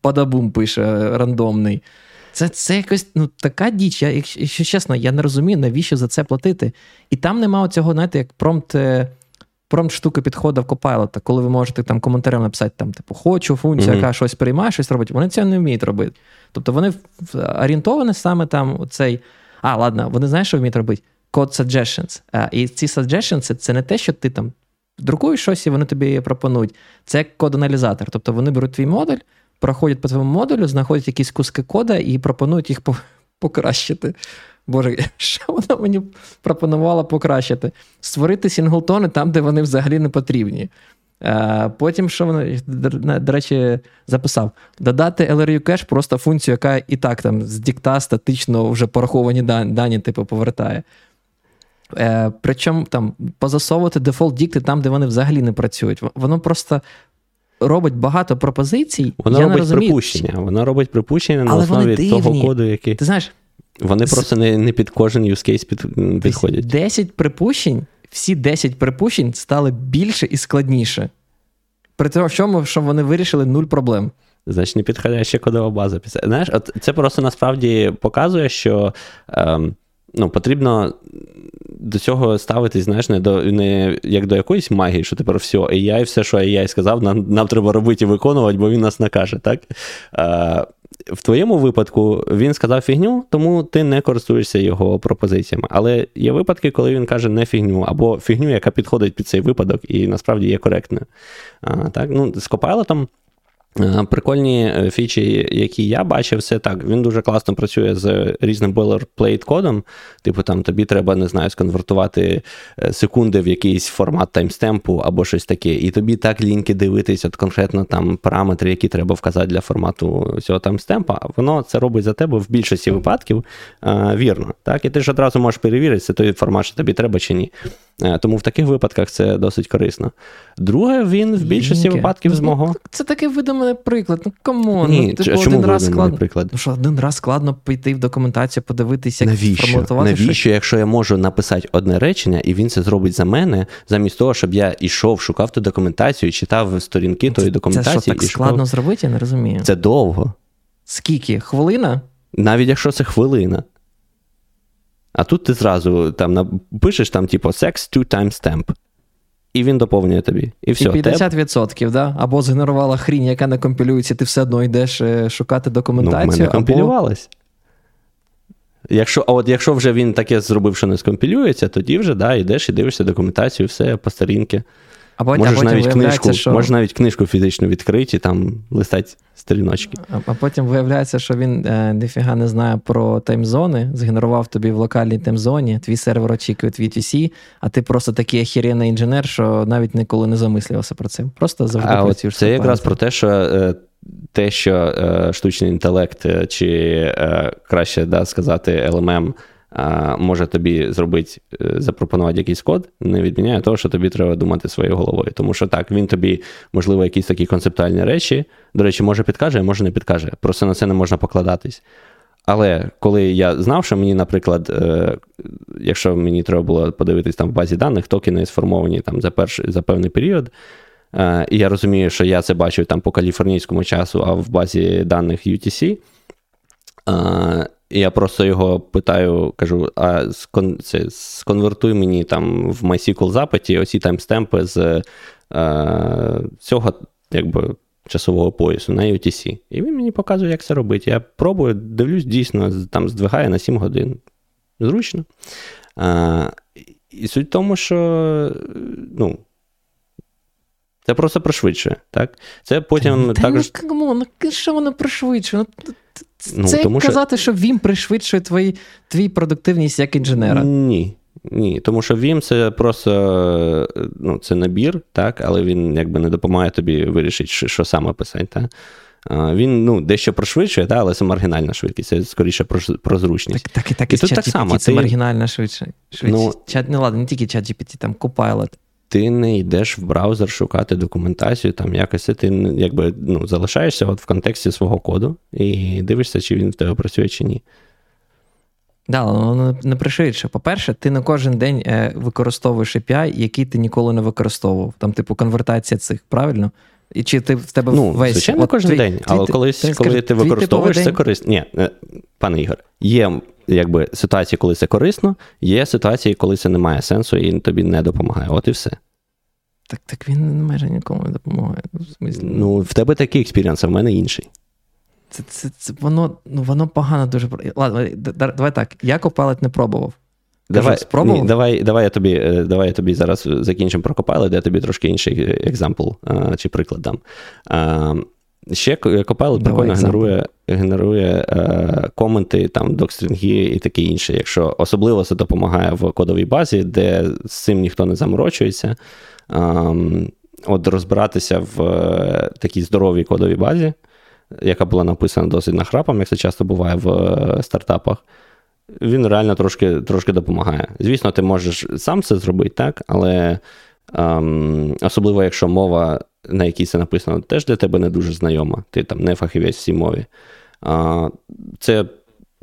B: падабум пише рандомний. Це це якось ну, така діч. Я, Якщо чесно, я не розумію, навіщо за це платити. І там немає цього, знаєте, як промпт е, промпт штуки підходить в Copilot, коли ви можете там коментарем написати, там, типу, хочу функція, mm-hmm. яка щось приймає, щось робить, вони цього не вміють робити. Тобто вони орієнтовані саме там цей. А, ладно, вони знають, що вміють робити? Code suggestions. А, І ці suggestions це не те, що ти там друкуєш щось, і вони тобі пропонують. Це як код-аналізатор. Тобто вони беруть твій модуль, проходять по твоєму модулю, знаходять якісь куски кода і пропонують їх покращити. Боже, що вона мені пропонувала покращити? Створити сінглтони там, де вони взагалі не потрібні. Е, потім, що вона, до речі, записав: додати LRU кеш просто функцію, яка і так там з дікта статично вже пораховані дані, типу, повертає. Е, Причому там позасовувати дефолт дікти там, де вони взагалі не працюють. Воно просто робить багато пропозицій.
A: Воно
B: я
A: робить
B: не розумію,
A: припущення. Воно робить припущення на основі того коду, який.
B: Ти знаєш,
A: Вони просто не не під кожен use case під, підходять.
B: 10 припущень, всі 10 припущень стали більше і складніше. При чому, що вони вирішили нуль проблем.
A: Значить, не підходяща кодова база. Знаєш, от це просто насправді показує, що. Ем, ну, потрібно до цього ставитись, знаєш, не до не як до якоїсь магії, що тепер все, AI, все, що AI сказав, нам нам треба робити і виконувати, бо він нас накаже. так? А, В твоєму випадку він сказав фігню, тому ти не користуєшся його пропозиціями. Але є випадки, коли він каже не фігню, або фігню, яка підходить під цей випадок і насправді є коректною. А, так? Ну, З Е, прикольні е, фічі, які я бачив, це так. Він дуже класно працює з різним boilerplate кодом. Типу, там тобі треба, не знаю, сконвертувати е, секунди в якийсь формат timestamp 'у або щось таке. І тобі так ліньки дивитись, от конкретно там параметри, які треба вказати для формату цього timestamp 'а. Воно це робить за тебе в більшості випадків вірно. Так? І ти ж одразу можеш перевірити, це той формат, що тобі треба чи ні. Тому в таких випадках це досить корисно. Друге, він в більшості Ліньки. випадків змого.
B: Це такий видуманий приклад. Ну come on. Ні, ну, типу,
A: чому
B: один раз складно.
A: приклад?
B: Ну що один раз складно піти в документацію, подивитися, як
A: Навіщо?
B: форматувати.
A: Навіщо,
B: щось?
A: якщо я можу написати одне речення, і він це зробить за мене, замість того, щоб я ішов, шукав ту документацію, читав сторінки тої документації.
B: Це що, так
A: і
B: складно
A: шукав...
B: зробити, я не розумію.
A: Це довго.
B: Скільки? Хвилина?
A: Навіть якщо це хвилина. А тут ти зразу там пишеш там, типу, sex to times stamp. І він доповнює тобі. І все. І
B: 50%, Теб... да? Або згенерувала хрінь, яка не компілюється, ти все одно йдеш е, шукати документацію. Ну, в мене
A: компілювалась. Якщо, А от якщо вже він таке зробив, що не скомпілюється, тоді вже да, йдеш і дивишся документацію, все по сторінки.
B: А потім, можеш, а потім навіть
A: книжку,
B: що...
A: можеш навіть книжку фізично відкрити, там листати сторіночки.
B: А, а потім виявляється, що він е, ніфіга не знає про таймзони, згенерував тобі в локальній таймзоні, твій сервер очікує VTC, а ти просто такий охеренний інженер, що навіть ніколи не замислювався про це. Просто завжди
A: а
B: працюєш.
A: Це якраз про те, що е, те, що е, штучний інтелект, е, чи е, краще да, сказати, LMM може тобі зробити, е, запропонувати якийсь код, не відміняє того, що тобі треба думати своєю головою. Тому що так, він тобі, можливо, якісь такі концептуальні речі, до речі, може підкаже, а може не підкаже. Просто на це не можна покладатись. Але коли я знав, що мені, наприклад, е, якщо мені треба було подивитись там в базі даних, токени сформовані там за перший, за певний період, е, і я розумію, що я це бачив там по каліфорнійському часу, а в базі даних UTC, і я просто його питаю, кажу: а скон, це, сконвертуй мені там в MySQL запиті оці timestamp 'и з е, цього якби, часового поясу на UTC. І він мені показує, як це робити. Я пробую, дивлюсь, дійсно, там здвигає на 7 годин. Зручно. Е, і суть в тому, що ну, це просто пришвидшує. так? Це потім
B: та,
A: також...
B: Та, ну, що воно пришвидшує? Ну, Ну, Це тому, казати, що... Vim пришвидшує твої, твій продуктивність як інженера.
A: Ні. Ні, тому що Vim це просто ну, це набір, так, але він якби не допомагає тобі вирішити, що, що саме писати. Так? Він ну, дещо пришвидшує, так, але це маргінальна швидкість, це скоріше про, про зручність.
B: Так, так, і так, і, і тут так само. Це ти... маргінальна швидкість. Ну, чат, не ладно, не тільки чат GPT, там Copilot
A: ти не йдеш в браузер шукати документацію, там якось ти якби ну, залишаєшся от в контексті свого коду і дивишся, чи він в тебе працює, чи ні.
B: Да, воно не пришвидше. По-перше, ти не кожен день е, використовуєш API, який ти ніколи не використовував. Там, типу, конвертація цих, правильно? І чи ти в тебе
A: ну,
B: весь
A: звичайно,
B: от,
A: кожен твій, день, але твій, колись, ти, коли скажи, ти використовуєш це корисно. Ні, е, пане Ігор, є якби ситуації, коли це корисно, є ситуації, коли це не має сенсу і тобі не допомагає. От і все.
B: Так так він майже нікому не допомагає.
A: В Ну, в тебе такий experience, а в мене інший.
B: Це це, це воно ну, воно погано дуже. Ладно, давай так. Я Copilot не пробував.
A: Давай спробував? Ні, давай, давай я тобі е, давай я тобі зараз закінчимо про Copilot, я тобі трошки інший example чи приклад дам. Ще Copilot прикольно генерує генерує е, коменти, там, докстрінги і таке інше. Якщо особливо це допомагає в кодовій базі, де з цим ніхто не заморочується. Е, от розбиратися в е, такій здоровій кодовій базі, яка була написана досить нахрапом, як це часто буває в е, стартапах. Він реально трошки трошки допомагає. Звісно, ти можеш сам це зробити, так, але ем, особливо, якщо мова на якій це написано, теж для тебе не дуже знайома. Ти там не фахівець в цій мові. А, Це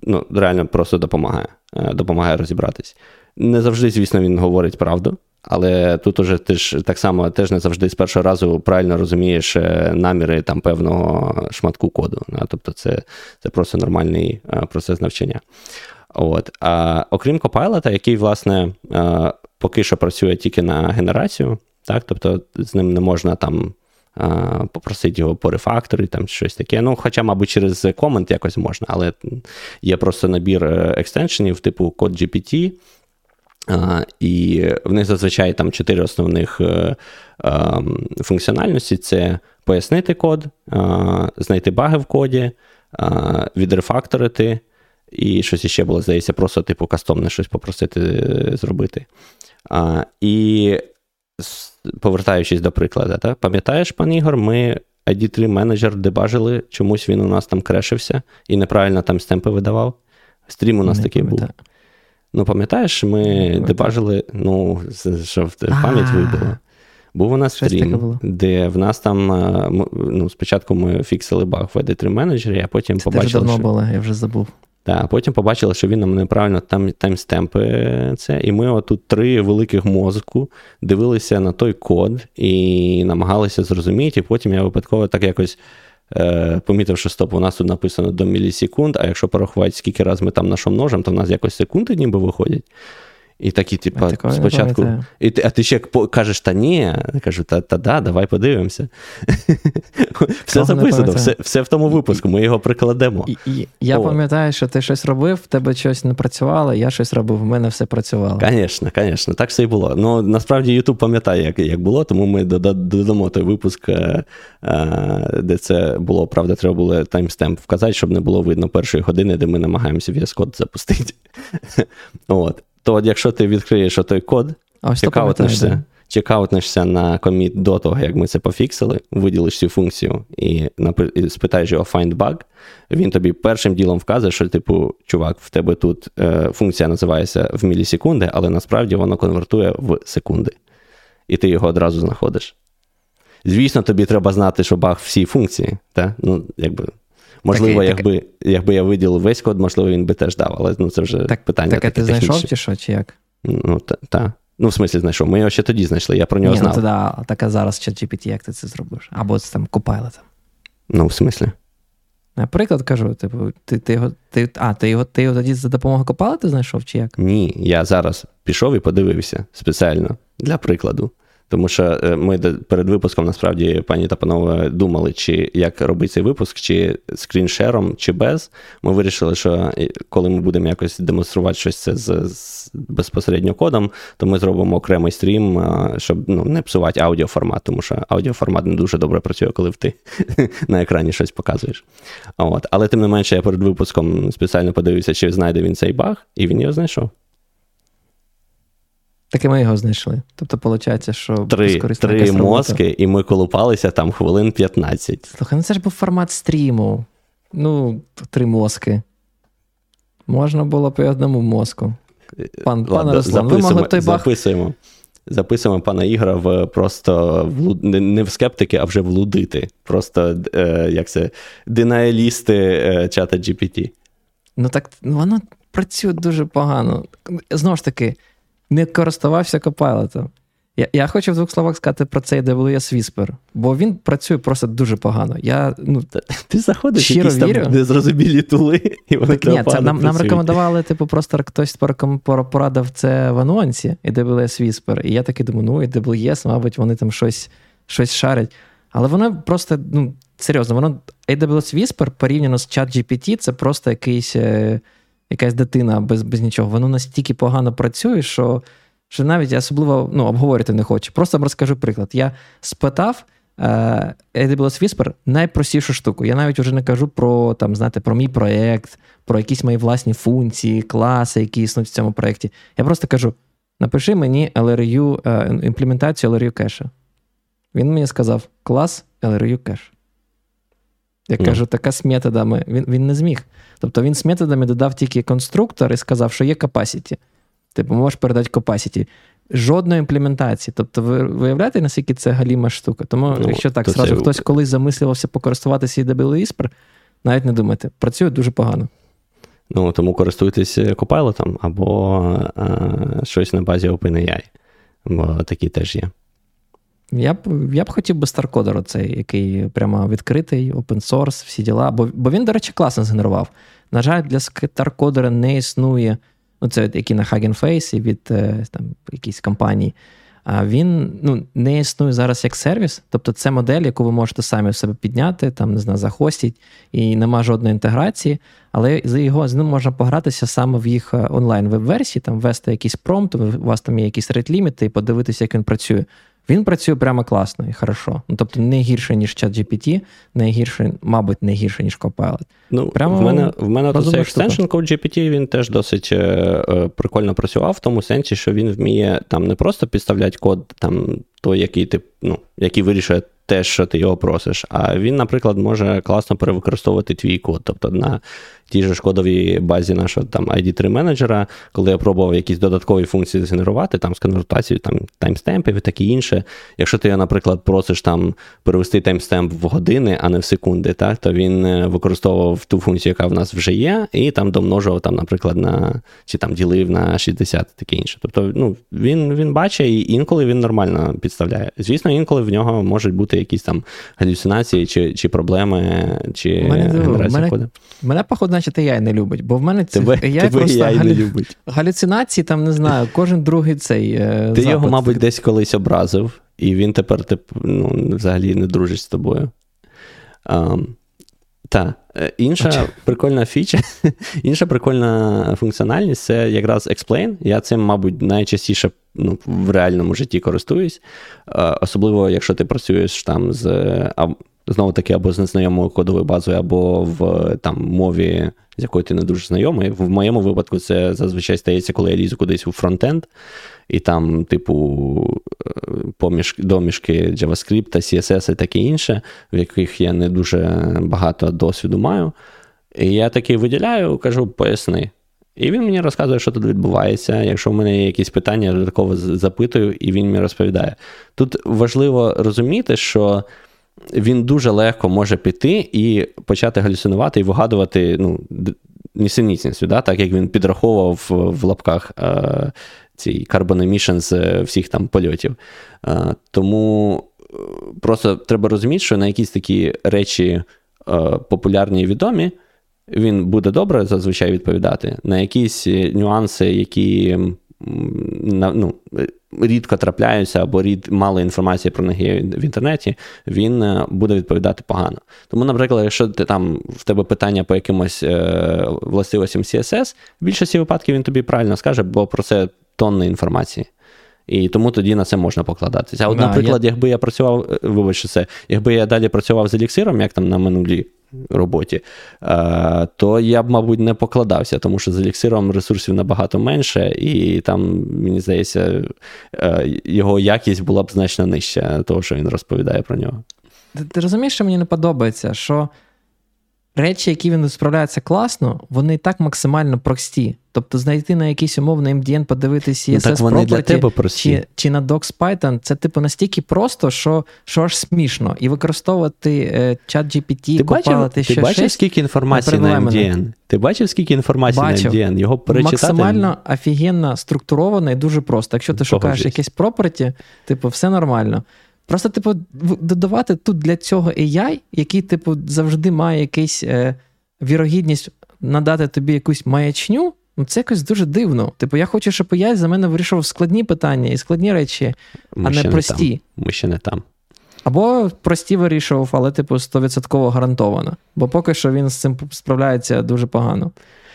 A: ну, реально просто допомагає е, допомагає розібратись. Не завжди, звісно, він говорить правду, але тут уже ти ж так само теж не завжди з першого разу правильно розумієш е, наміри там певного шматку коду. Тобто це це просто нормальний е, процес навчання. От. А Окрім Copilot, який, власне, поки що працює тільки на генерацію, так, тобто з ним не можна там попросити його по рефакторі, там щось таке. Ну, Хоча, мабуть, через комент якось можна, але є просто набір е, екстеншенів, типу код GPT. І в них зазвичай там чотири основних е, функціональності: це пояснити код, знайти баги в коді, відрефакторити, і щось іще було, здається, просто типу кастомне щось попросити е, зробити. І повертаючись до прикладу, так? пам'ятаєш, пан Ігор, ми ID3 менеджер дебажили, чомусь він у нас там крешився і неправильно там стемпи видавав. Стрім у нас Не такий пам'ятаю. був. Ну, пам'ятаєш, ми дебажили, ну, що пам'ять вибило. Був у нас стрім, де в нас там ну, спочатку ми фіксили баг в ID3 менеджері, а потім
B: Це
A: побачили.
B: Це давно що... було, я вже забув.
A: Так, Потім побачили, що він нам неправильно там timestamp 'и це. І ми отут три великих мозку дивилися на той код і намагалися зрозуміти. І потім я випадково так якось е, помітив, що стоп, у нас тут написано до мілісекунд, а якщо порахувати, скільки раз ми там на що множимо, то в нас якось секунди ніби виходять. І такі, типу, спочатку. І А ти ще кажеш, та ні. Я кажу, та та да, давай подивимося. Все записано, все все в тому випуску, ми його прикладемо. І,
B: і, Я О. пам'ятаю, що ти щось робив, в тебе щось не працювало, я щось робив, в мене все працювало.
A: Звісно, звісно, так все і було. Ну, насправді, YouTube пам'ятає, як як було, тому ми додамо той випуск, е, е, де це було, правда, треба було timestamp вказати, щоб не було видно першої години, де ми намагаємося VS Code запустити. От то от якщо ти відкриєш той код, чекаутнешся, чекаутнешся на коміт до того, як ми це пофіксили, виділиш цю функцію і спитаєш його find bug, він тобі першим ділом вказує, що, типу, чувак, в тебе тут е, функція називається в мілісекунди, але насправді воно конвертує в секунди. І ти його одразу знаходиш. Звісно, тобі треба знати, що баг всі функції. Та? Ну, якби Можливо, так, якби так... якби я виділив весь код, можливо, він би теж дав, але ну, це вже так, питання.
B: Так, а ти знайшов чи що, чи як?
A: Ну, так. Та. Ну, в смислі, знайшов. Ми його ще тоді знайшли, я про нього Ні, знав.
B: Ну, тоді, так а зараз ChatGPT, як ти це зробиш? Або це там Copilot.
A: Ну, в смислі?
B: Наприклад, кажу, типу, ти ти його ти, а, ти його ти його тоді за допомогою Copilot знайшов, чи як?
A: Ні, я зараз пішов і подивився спеціально для прикладу. Тому що е, ми перед випуском насправді, пані та панове, думали, чи як робити цей випуск, чи скріншером, чи без. Ми вирішили, що коли ми будемо якось демонструвати щось це з, з безпосередньо кодом, то ми зробимо окремий стрім, щоб ну, не псувати аудіоформат, тому що аудіоформат не дуже добре працює, коли ти на екрані щось показуєш. От. Але тим не менше, я перед випуском спеціально подивився, чи знайде він цей баг, і він його знайшов.
B: Так і ми його знайшли. Тобто, виходить, що
A: три три мозки, і ми колупалися там хвилин 15.
B: Слухай, ну це ж був формат стріму. Ну, три мозки. Можна було по одному мозку. Пан, Ладно, пане Руслан, ви могли той баг...
A: Записуємо. Записуємо пана Ігора в просто в, не в скептики, а вже в лудити. Просто е, як це, динаелісти е, чата GPT.
B: Ну так воно працює дуже погано. Знову ж таки не користувався Copilot. Я я хочу в двох словах сказати про цей AWS Whisper, бо він працює просто дуже погано. Я, ну,
A: Ти заходиш щиро якісь вірю. там незрозумілі тули, і вони так, ні, це
B: нам нам рекомендували, типу, просто хтось порадив це в анонсі, AWS Whisper. І я такий думаю, ну, AWS, мабуть, вони там щось щось шарять. Але воно просто, ну, серйозно, воно AWS Whisper порівняно з ChatGPT, це просто якийсь. Якась дитина без без нічого, воно настільки погано працює, що що навіть я особливо ну, обговорити не хочу. Просто розкажу приклад. Я спитав е, AWS Whisper найпростішу штуку. Я навіть вже не кажу про там, знаєте, про мій проєкт, про якісь мої власні функції, класи, які існують в цьому проєкті. Я просто кажу: напиши мені LRU, е, імплементацію LRU кеша. Він мені сказав: клас LRU кеш. Я mm. кажу, така з методами. Він він не зміг. Тобто він з методами додав тільки конструктор і сказав, що є capacity. Типу, можеш передати capacity. Жодної імплементації. Тобто, ви виявляєте, наскільки це галіма штука. Тому, ну, якщо так, зразу це... хтось колись замислювався покористуватися AWS Whisper, навіть не думайте, працює дуже погано.
A: Ну, тому користуйтесь Copilot або а, щось на базі OpenAI, бо такі теж є.
B: Я б я б хотів би старкодер оцей, який прямо відкритий, open source, всі діла. Бо бо він, до речі, класно згенерував. На жаль, для старкодера не існує, ну це який на Hugging Face від е, там, якійсь компанії. А він ну, не існує зараз як сервіс. Тобто це модель, яку ви можете самі в себе підняти, там, не знаю, захостіть, і нема жодної інтеграції, але з його з ним можна погратися саме в їх е, онлайн веб-версії, там ввести якийсь промпт, у вас там є якісь рейт-ліміти, і подивитися, як він працює. Він працює прямо класно і хорошо. Ну, Тобто не гірше, ніж ChatGPT, не гірше, мабуть, не гірше, ніж Copilot.
A: Ну, прямо В мене в мене тут цей extension Code GPT він теж досить е, е, прикольно працював, в тому сенсі, що він вміє там не просто підставляти код, там той, який ти, ну, який вирішує те, що ти його просиш, а він, наприклад, може класно перевикористовувати твій код. Тобто на тій же ж кодовій базі нашого там ID3 менеджера, коли я пробував якісь додаткові функції згенерувати, там з конвертацією там, timestamp ів і таке інше. Якщо ти, наприклад, просиш там перевести timestamp в години, а не в секунди, так, то він е, використовував ту функцію, яка в нас вже є, і там домножував, там, наприклад, на чи там ділив на 60 таке інше. Тобто ну, він він бачить і інколи він нормально підставляє. Звісно, інколи в нього можуть бути якісь там галюцинації чи чи проблеми, чи генерація коду.
B: Мене, походу, значить, AI не любить, бо в мене
A: ці тебе, тебе просто галю... не любить.
B: галюцинації, там не знаю, кожен другий цей. Е,
A: Ти запит. його, мабуть, десь колись образив, і він тепер тип, ну, взагалі не дружить з тобою. Um, та, е, інша прикольна фіча, інша прикольна функціональність це якраз Explain. Я цим, мабуть, найчастіше ну, в реальному житті користуюсь. Е, особливо, якщо ти працюєш там з знову таки, або з незнайомою кодовою базою, або в там мові, з якою ти не дуже знайомий. В моєму випадку це зазвичай стається, коли я лізу кудись у фронтенд, і там, типу, е, поміж, домішки JavaScript, CSS і таке інше, в яких я не дуже багато досвіду маю. І я такий виділяю, кажу, поясни. І він мені розказує, що тут відбувається. Якщо в мене є якісь питання, я додатково запитую, і він мені розповідає. Тут важливо розуміти, що він дуже легко може піти і почати галюцинувати і вигадувати ну, нісенітницю, да? так як він підраховував в лапках е, цей carbon emission з всіх там польотів. Е, тому е, просто треба розуміти, що на якісь такі речі е, популярні і відомі. Він буде добре зазвичай відповідати на якісь нюанси, які ну, рідко трапляються або рід мало інформації про них є в інтернеті, він е, буде відповідати погано. Тому, наприклад, якщо ти там в тебе питання по якимось е, властивостям CSS, в більшості випадків він тобі правильно скаже, бо про це тонни інформації. І тому тоді на це можна покладатися. А от, наприклад, я... якби я працював, е, вибачте це, якби я далі працював з еліксиром, як там на минулій роботі, е, то я б, мабуть, не покладався, тому що з еліксиром ресурсів набагато менше, і там, мені здається, е, його якість була б значно нижча, того, що він розповідає про нього.
B: Ти, ти розумієш, що мені не подобається, що речі, які він справляється класно, вони і так максимально прості. Тобто знайти на якийсь умовний MDN, подивитися ну, так
A: вони для тебе прості.
B: Чи, чи на Docs Python, це типу настільки просто, що що аж смішно. І використовувати е, чат GPT,
A: ти бачив, ти ще бачив, скільки інформації на MDN? Ти бачив, скільки інформації бачив. на MDN? Його перечитати?
B: Максимально офігенно структуровано і дуже просто. Якщо ти шукаєш якесь property, типу, все нормально. Просто, типу, додавати тут для цього AI, який, типу, завжди має якийсь е, вірогідність надати тобі якусь маячню. Ну, це якось дуже дивно. Типу, я хочу, щоб AI за мене вирішував складні питання і складні речі, Ми а не прості.
A: Не Ми ще не там.
B: Або прості вирішував, але, типу, 100% гарантовано. Бо поки що він з цим справляється дуже погано.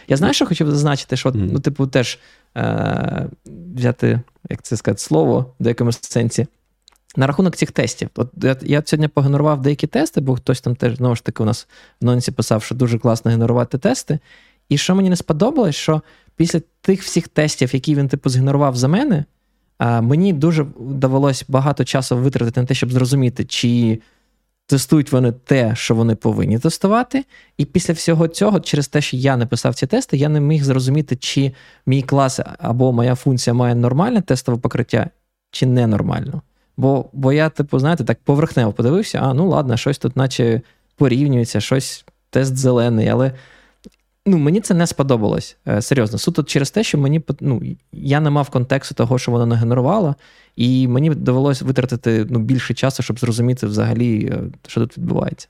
B: Я знаю, що хотів зазначити, що, ну, типу, теж е- взяти, як це сказати, слово в деякому сенсі. На рахунок цих тестів. От я, я сьогодні погенерував деякі тести, бо хтось там теж знову ж таки у нас в Нонсі писав, що дуже класно генерувати тести. І що мені не сподобалось, що після тих всіх тестів, які він типу згенерував за мене, мені дуже довелось багато часу витратити на те, щоб зрозуміти, чи тестують вони те, що вони повинні тестувати. І після всього цього, через те, що я не писав ці тести, я не міг зрозуміти, чи мій клас або моя функція має нормальне тестове покриття, чи ненормально. Бо бо я, типу, знаєте, так поверхнево подивився, а ну ладно, щось тут, наче порівнюється, щось тест зелений, але ну, мені це не сподобалось. Е, серйозно. Суто через те, що мені ну, я не мав контексту того, що воно нагенерувало, і мені довелося витратити ну, більше часу, щоб зрозуміти взагалі, е, що тут відбувається.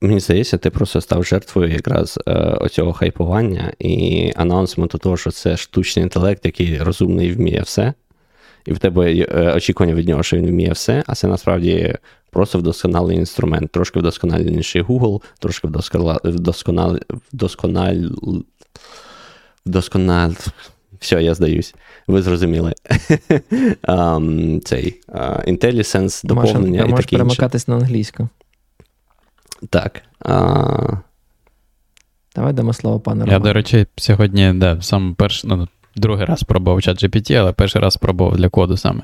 A: Мені здається, ти просто став жертвою якраз е, оцього хайпування і анонсменту того, що це штучний інтелект, який розумний вміє все. І в тебе е, очікування від нього, що він вміє все, а це насправді просто вдосконалий інструмент. Трошки вдосконаленіший Google, трошки вдосконал... вдоскональ... вдоскональ... Все, я здаюсь. Ви зрозуміли. um, цей uh, IntelliSense, доповнення.
B: Можеш перемикатись на англійську.
A: Так. Uh...
B: Давай дамо слово пану
C: Я, до речі, сьогодні да, сам перший, ну, другий раз спробував чат GPT, але перший раз спробував для коду саме.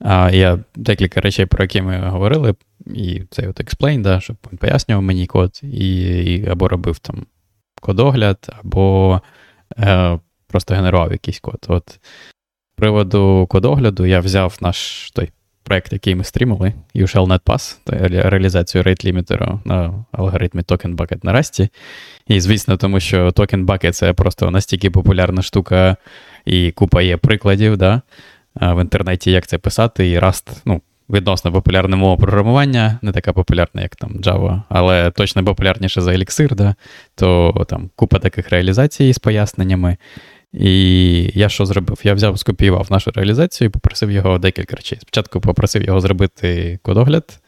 C: А Я декілька речей, про які ми говорили, і цей от explain, да, щоб він пояснював мені код, і, і або робив там кодогляд, або е, просто генерував якийсь код. От з приводу кодогляду я взяв наш той проект, який ми стрімили, UShell NetPass, реалізацію rate лімітеру на алгоритмі Token Bucket на Rust. І, звісно, тому що Token Bucket це просто настільки популярна штука, і купа є прикладів. да, в інтернеті, як це писати, і Rust, ну, відносно популярна мова програмування, не така популярна, як там Java, але точно популярніше за Elixir, да? то там купа таких реалізацій з поясненнями. І я що зробив? Я взяв, скопіював нашу реалізацію і попросив його декілька речей. Спочатку попросив його зробити кодогляд.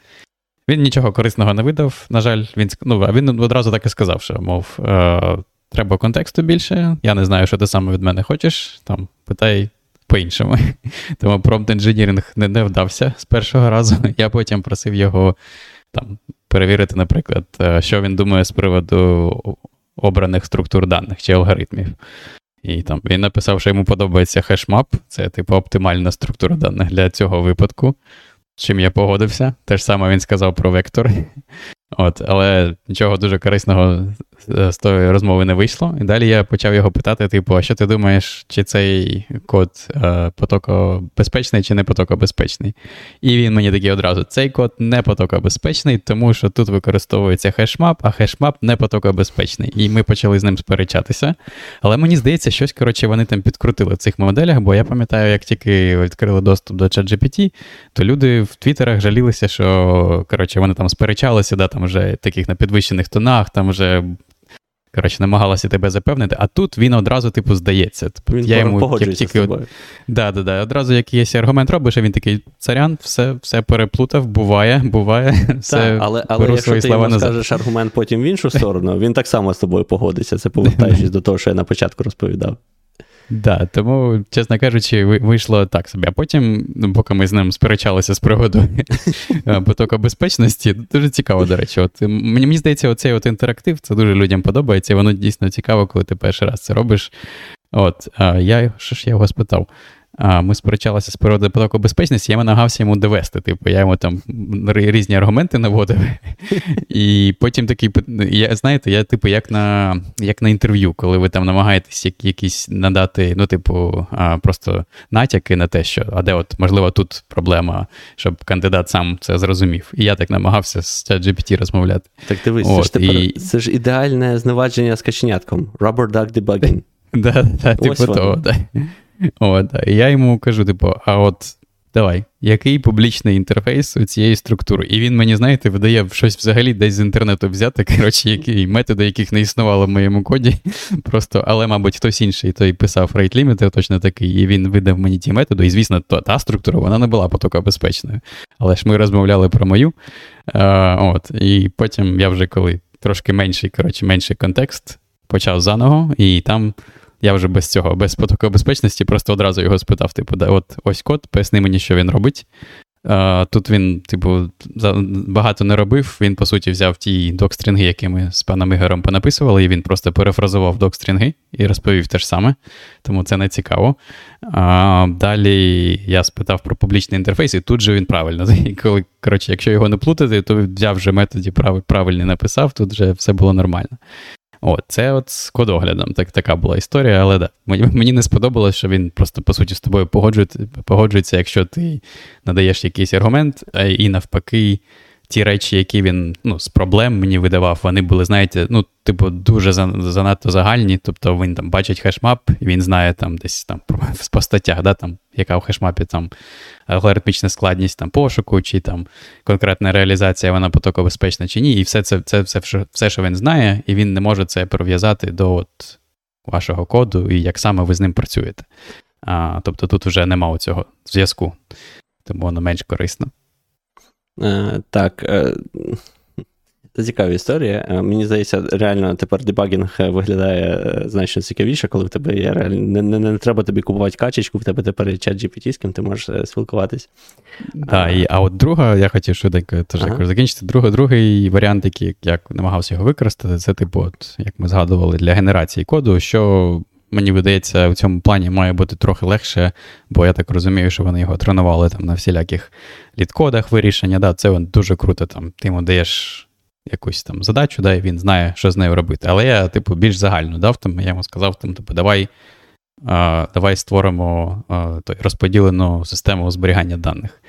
C: Він нічого корисного не видав. На жаль, він ну, він одразу так і сказав, що, мов, е, треба контексту більше. Я не знаю, що ти саме від мене хочеш. Там питай по-іншому. Тому промпт інженіринг не, не вдався з першого разу. Я потім просив його там перевірити, наприклад, е, що він думає з приводу обраних структур даних чи алгоритмів. І там він написав, що йому подобається хешмап, це типу оптимальна структура даних для цього випадку. Чим я погодився. Те ж саме він сказав про вектор. От, Але нічого дуже корисного з тої розмови не вийшло. І далі я почав його питати: типу, а що ти думаєш, чи цей код е, потокобезпечний, чи не потокобезпечний? І він мені такий одразу: цей код не потокобезпечний, тому що тут використовується хешмап, а хешмап не потокобезпечний. І ми почали з ним сперечатися. Але мені здається, щось коротше, вони там підкрутили в цих моделях, бо я пам'ятаю, як тільки відкрили доступ до ChatGPT, то люди в Твіттерах жалілися, що коротше, вони там сперечалися, да, там вже таких на підвищених тонах, там вже коротше, намагалася тебе запевнити, а тут він одразу, типу, здається. Типу,
A: він я йому як тільки... з тобою.
C: Да, да, да. Одразу якийсь аргумент робиш, а він такий царян, все все переплутав, буває, буває. все
A: так, Але але якщо ти йому назад. скажеш аргумент потім в іншу сторону, він так само з тобою погодиться. Це повертаючись до того, що я на початку розповідав.
C: Да, тому, чесно кажучи, вийшло так собі. А потім, ну, поки ми з ним сперечалися з приводу е, потоку безпечності, дуже цікаво, до речі. От, Мені здається, оцей от інтерактив це дуже людям подобається, і воно дійсно цікаво, коли ти перший раз це робиш. От, а я що ж я його спитав? Ми сперечалися з приводу потоку безпечності, я намагався йому довести. Типу, я йому там різні аргументи наводив. І потім такий, я, знаєте, я, типу, як на як на інтерв'ю, коли ви там намагаєтесь якісь надати, ну, типу, просто натяки на те, що а де от, можливо, тут проблема, щоб кандидат сам це зрозумів. І я так намагався з ChatGPT розмовляти.
A: Так дивись, от, це, ж тепер, і... це ж ідеальне зневадження з каченятком. Rubber Duck Debugging.
C: Да, да, типу того, да. От, І я йому кажу: типу, а от давай, який публічний інтерфейс у цієї структури? І він мені, знаєте, видає щось взагалі десь з інтернету взяти, коротше, які методи, яких не існувало в моєму коді. Просто, але, мабуть, хтось інший той писав rate limiter точно такий, і він видав мені ті методи. І, звісно, то, та структура вона не була потокобезпечною. Але ж ми розмовляли про мою. А, от, І потім я вже коли трошки менший, коротше, менший контекст почав заново, і там я вже без цього, без потоку безпечності, просто одразу його спитав: типу, да, от ось код, поясни мені, що він робить. Тут він, типу, багато не робив. Він, по суті, взяв ті докстрінги, які ми з паном Ігорем понаписували, і він просто перефразував докстрінги і розповів те ж саме, тому це не цікаво. А, Далі я спитав про публічний інтерфейс, і тут же він правильно. Коли, коротше, Якщо його не плутати, то взяв вже методі правильний написав, тут вже все було нормально. От, Це от з кодоглядом так, така була історія, але да, мені не сподобалось, що він просто, по суті, з тобою погоджується, погоджується, якщо ти надаєш якийсь аргумент, і навпаки, ті речі, які він ну, з проблем мені видавав, вони були, знаєте, ну, типу, дуже занадто загальні. Тобто він там бачить хешмап, і він знає там десь там по статтях, да, там, яка в хешмапі там алгоритмічна складність там, пошуку, чи там конкретна реалізація, вона потокобезпечна чи ні. І все це це все, все, що він знає, і він не може це прив'язати до от, вашого коду і як саме ви з ним працюєте. А, Тобто тут вже нема цього зв'язку, тому воно менш корисно.
A: Е, Так. Е, це цікава історія. Е, мені здається, реально тепер дебагінг виглядає значно цікавіше, коли в тебе є реально не, не, не треба тобі купувати качечку, в тебе тепер є чат GPT, з ким ти можеш спілкуватись.
C: Да, і, а от друга, я хотів швиденько теж ага. закінчити. Друга, другий варіант, який як намагався його використати, це типу, от, як ми згадували, для генерації коду, що мені видається, в цьому плані має бути трохи легше, бо я так розумію, що вони його тренували там на всіляких літкодах вирішення. Да, Це дуже круто. Там, Ти йому даєш якусь там задачу, да, і він знає, що з нею робити. Але я, типу, більш загально дав, там, я йому сказав, там, типу, давай а, давай створимо а, той, розподілену систему зберігання даних.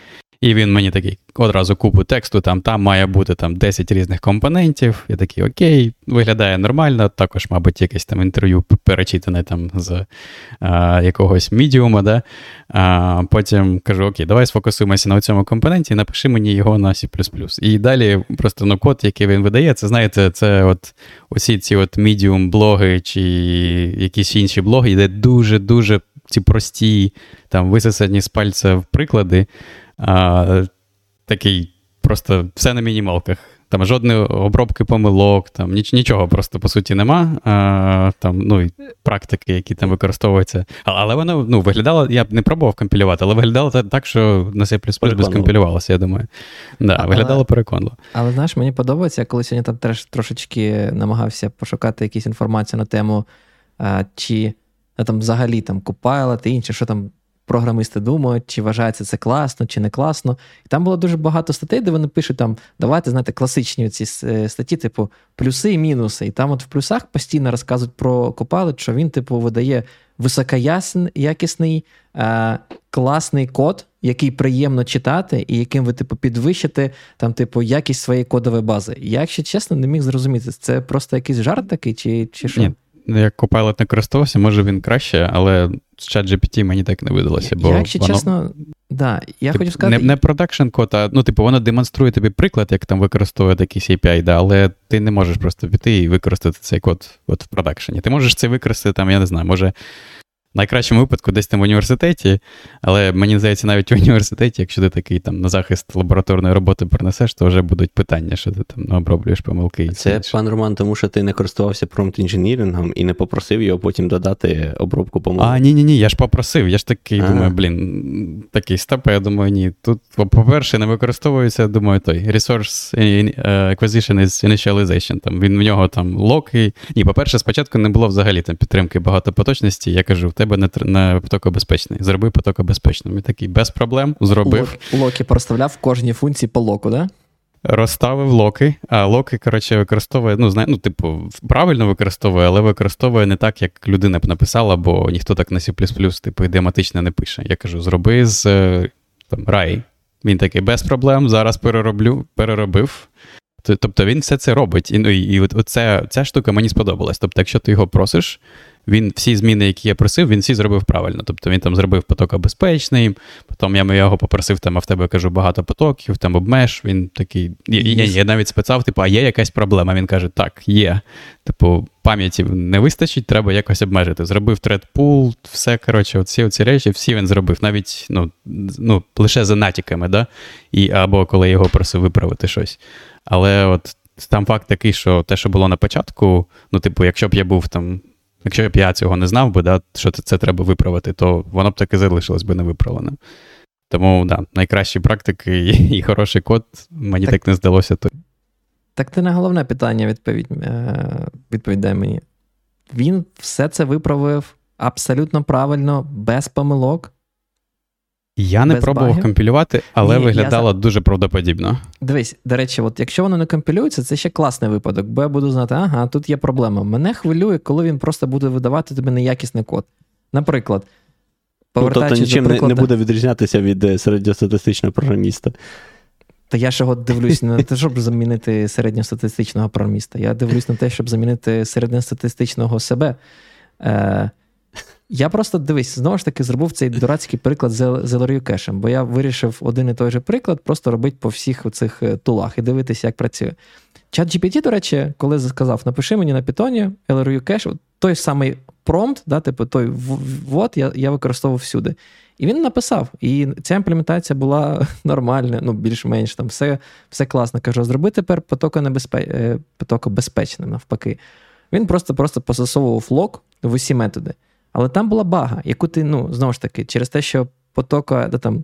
C: І він мені такий одразу купу тексту, там там має бути там 10 різних компонентів. Я такий, окей, виглядає нормально. Також, мабуть, якесь там інтерв'ю перечитане там з а, якогось медіума. Да? А, Потім кажу: Окей, давай сфокусуємося на цьому компоненті, напиши мені його на C. І далі просто ну, код, який він видає, це знаєте, це от усі ці от медіум-блоги чи якісь інші блоги, де дуже-дуже ці прості, там висосані з пальця приклади а, такий просто все на мінімалках. Там жодної обробки помилок, там ніч, нічого просто по суті нема. А, там, ну, і Практики, які там використовуються. Але воно ну, виглядало, я б не пробував компілювати, але виглядало так, що на C би скомпілювалося, я думаю. Да, але, Виглядало переконливо.
B: Але знаєш, мені подобається, я коли сьогодні там теж трошечки намагався пошукати якісь інформацію на тему, а, чи там взагалі там Copilot і інше, що там програмисти думають, чи вважається це класно, чи не класно. І там було дуже багато статей, де вони пишуть там, давайте, знаєте, класичні ці е, статті, типу плюси і мінуси. І там от в плюсах постійно розказують про Copilot, що він, типу, видає високоякісний, е, класний код, який приємно читати, і яким ви, типу, підвищите там, типу, якість своєї кодової бази. Я, якщо чесно, не міг зрозуміти, це просто якийсь жарт такий, чи, чи що?
C: Ні. Ну, як Copilot не користувався, може він краще, але з ChatGPT мені так не видалося. Бо
B: я, якщо
C: воно...
B: чесно, да, я
C: тип,
B: хочу сказати...
C: Не не продакшн код, а ну, типу, воно демонструє тобі приклад, як там використовувати якийсь API, да, але ти не можеш просто піти і використати цей код от в продакшені. Ти можеш це використати, там, я не знаю, може найкращому випадку десь там в університеті, але мені здається, навіть в університеті, якщо ти такий там на захист лабораторної роботи принесеш, то вже будуть питання, що ти там оброблюєш помилки.
A: Це, пан Роман, тому що ти не користувався промпт інженірингом і не попросив його потім додати обробку помилок.
C: А, ні, ні, ні, я ж попросив. Я ж такий ага. думаю, блін, такий степ, я думаю, ні. Тут, по-перше, не використовується, думаю, той Resource Acquisition is Initialization. Там Він в нього там локи. Ні, по-перше, спочатку не було взагалі там підтримки багатопоточності. Я кажу, тебе не не потокобезпечний. Зроби потокобезпечним. І такий без проблем зробив.
B: Локи проставляв в кожній функції по локу, да?
C: Розставив локи, а локи, коротше, використовує, ну, знає, ну, типу, правильно використовує, але використовує не так, як людина б написала, бо ніхто так на C, типу, ідеоматично не пише. Я кажу, зроби з там, рай. Він такий без проблем, зараз перероблю, переробив. Тобто він все це робить. І ну, і от, оце, ця штука мені сподобалась. Тобто, якщо ти його просиш, він всі зміни, які я просив, він всі зробив правильно. Тобто він там зробив поток безпечний, потім я його попросив, там, а в тебе кажу, багато потоків, там обмеж. Він такий. Я, я, я навіть спитав, типу, а є якась проблема? Він каже, так, є. Типу, пам'яті не вистачить, треба якось обмежити. Зробив тредпул, все, коротше, оці оці речі, всі він зробив, навіть ну, ну, лише за натяками, да? І, або коли його просив виправити щось. Але от там факт такий, що те, що було на початку, ну, типу, якщо б я був там, якщо б я цього не знав би, да, що це треба виправити, то воно б так і залишилось би невиправленим. Тому, да, найкращі практики і, і хороший код, мені так, так не здалося. То...
B: Так ти на головне питання відповідь, відповідай мені. Він все це виправив абсолютно правильно, без помилок.
C: Я не пробував багів. компілювати, але Ні, виглядало я... дуже правдоподібно.
B: Дивись, до речі, от якщо воно не компілюється, це ще класний випадок, бо я буду знати, ага, тут є проблема. Мене хвилює, коли він просто буде видавати тобі неякісний код. Наприклад,
A: повертаючись ну, тобто нічим до прикладу... не буде відрізнятися від е, середньостатистичного програміста.
B: Та я ж дивлюсь не на те, щоб замінити середньостатистичного програміста. Я дивлюсь на те, щоб замінити середньостатистичного себе. Е, я просто дивись, знову ж таки, зробив цей дурацький приклад з Ellery кешем, бо я вирішив один і той же приклад просто робити по всіх цих е, тулах і дивитися, як працює. Чат GPT, до речі, коли сказав, напиши мені на питоні LRU кеш, той самий промпт, да, типу той вот я я використовував всюди. І він написав. І ця імплементація була нормальна, ну, більш-менш там все все класно. Кажу, зроби тепер потока небезпе... Е, навпаки. Він просто-просто посасовував лог в усі методи. Але там була бага, яку ти, ну, знову ж таки, через те, що потока, де там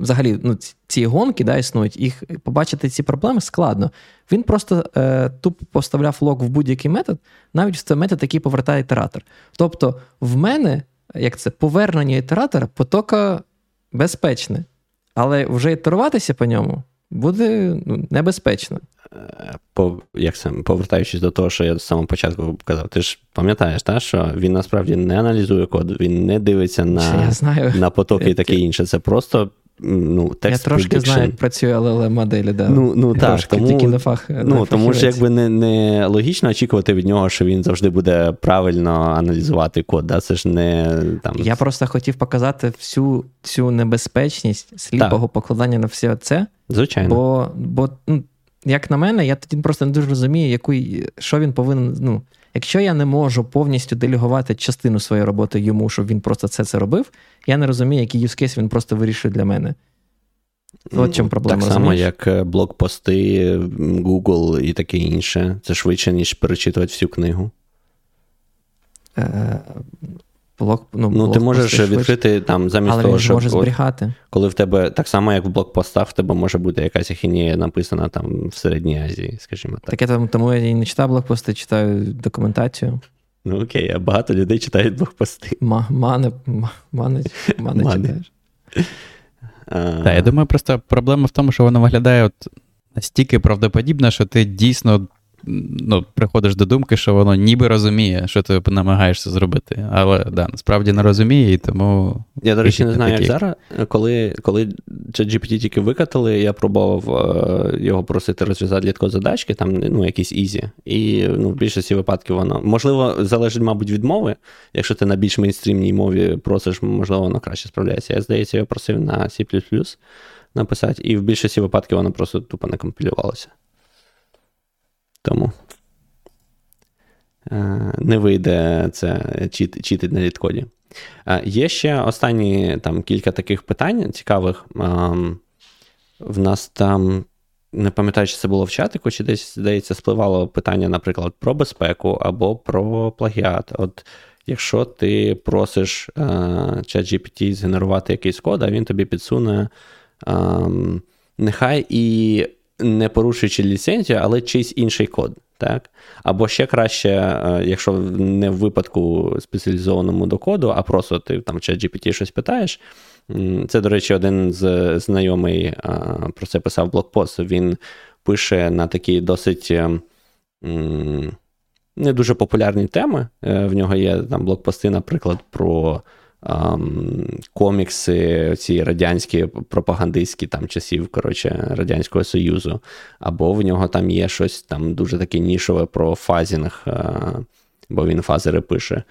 B: взагалі ну, ці гонки да, існують, їх побачити ці проблеми складно. Він просто е, тупо поставляв лог в будь-який метод, навіть в цей метод, який повертає ітератор. Тобто, в мене, як це, повернення ітератора потока безпечне, але вже ітеруватися по ньому буде ну, небезпечно.
A: По, як це, Повертаючись до того, що я з самого початку казав, ти ж пам'ятаєш, та, що він насправді не аналізує код, він не дивиться на
B: я знаю.
A: на потоки і таке інше. Це просто ну,
B: теxt Я трошки prediction. знаю, як працює LLM моделі, да.
A: Ну, ну так, тому,
B: тільки на фах,
A: ну, на тому ж якби не не логічно очікувати від нього, що він завжди буде правильно аналізувати код. Да? Це ж не там.
B: Я просто хотів показати всю цю небезпечність сліпого так. покладання на все це.
A: Звичайно.
B: Бо, бо ну, як на мене, я тоді просто не дуже розумію, яку, що він повинен. ну, Якщо я не можу повністю делегувати частину своєї роботи йому, щоб він просто це це робив, я не розумію, який юзкейс він просто вирішує для мене. От чим проблема.
A: Так само, як е, блокпости, Google і таке інше. Це швидше, ніж перечитувати всю книгу.
B: Е, Блок, ну,
A: ну Ти можеш відкрити там замість
B: але
A: того,
B: він
A: щоб
B: може зберігати.
A: коли в тебе так само, як в блокпостах, в тебе може бути якась ахінія написана там в Середній Азії, скажімо так.
B: Так я там, тому я і не читаю блокпости, читаю документацію.
A: Ну окей, а багато людей читають блогпости.
B: Мене мене, мене читаєш.
C: Так, я думаю, просто проблема в тому, що воно виглядає от настільки правдоподібно, що ти дійсно ну, приходиш до думки, що воно ніби розуміє, що ти намагаєшся зробити. Але да, насправді не розуміє, і тому.
A: Я, до речі, не знаю, як зараз. Коли коли ChatGPT тільки викатили, я пробував е, його просити розв'язати LeetCode задачки, там ну, якісь easy. І ну, в більшості випадків воно. Можливо, залежить, мабуть, від мови. Якщо ти на більш мейнстрімній мові просиш, можливо, воно краще справляється. Я здається, я просив на C написати, і в більшості випадків воно просто тупо не компілювалося. Тому е, не вийде це чит, читить на літкоді. Е, є ще останні там кілька таких питань цікавих. Ем, в нас там, не пам'ятаю, чи це було в чатику, чи десь, здається, спливало питання, наприклад, про безпеку або про плагіат. От Якщо ти просиш е, ChatGPT згенерувати якийсь код, а він тобі підсуне, ем, нехай і не порушуючи ліцензію, але чийсь інший код. Так? Або ще краще, е, якщо не в випадку спеціалізованому до коду, а просто ти там в ChatGPT щось питаєш. Це, до речі, один з знайомий е, про це писав блокпост. Він пише на такі досить е, не дуже популярні теми. В нього є там блокпости, наприклад, про комікси, ці радянські пропагандистські там часів коротше, Радянського Союзу, або в нього там є щось там дуже таке нішове про фазінг, бо він фазери пише.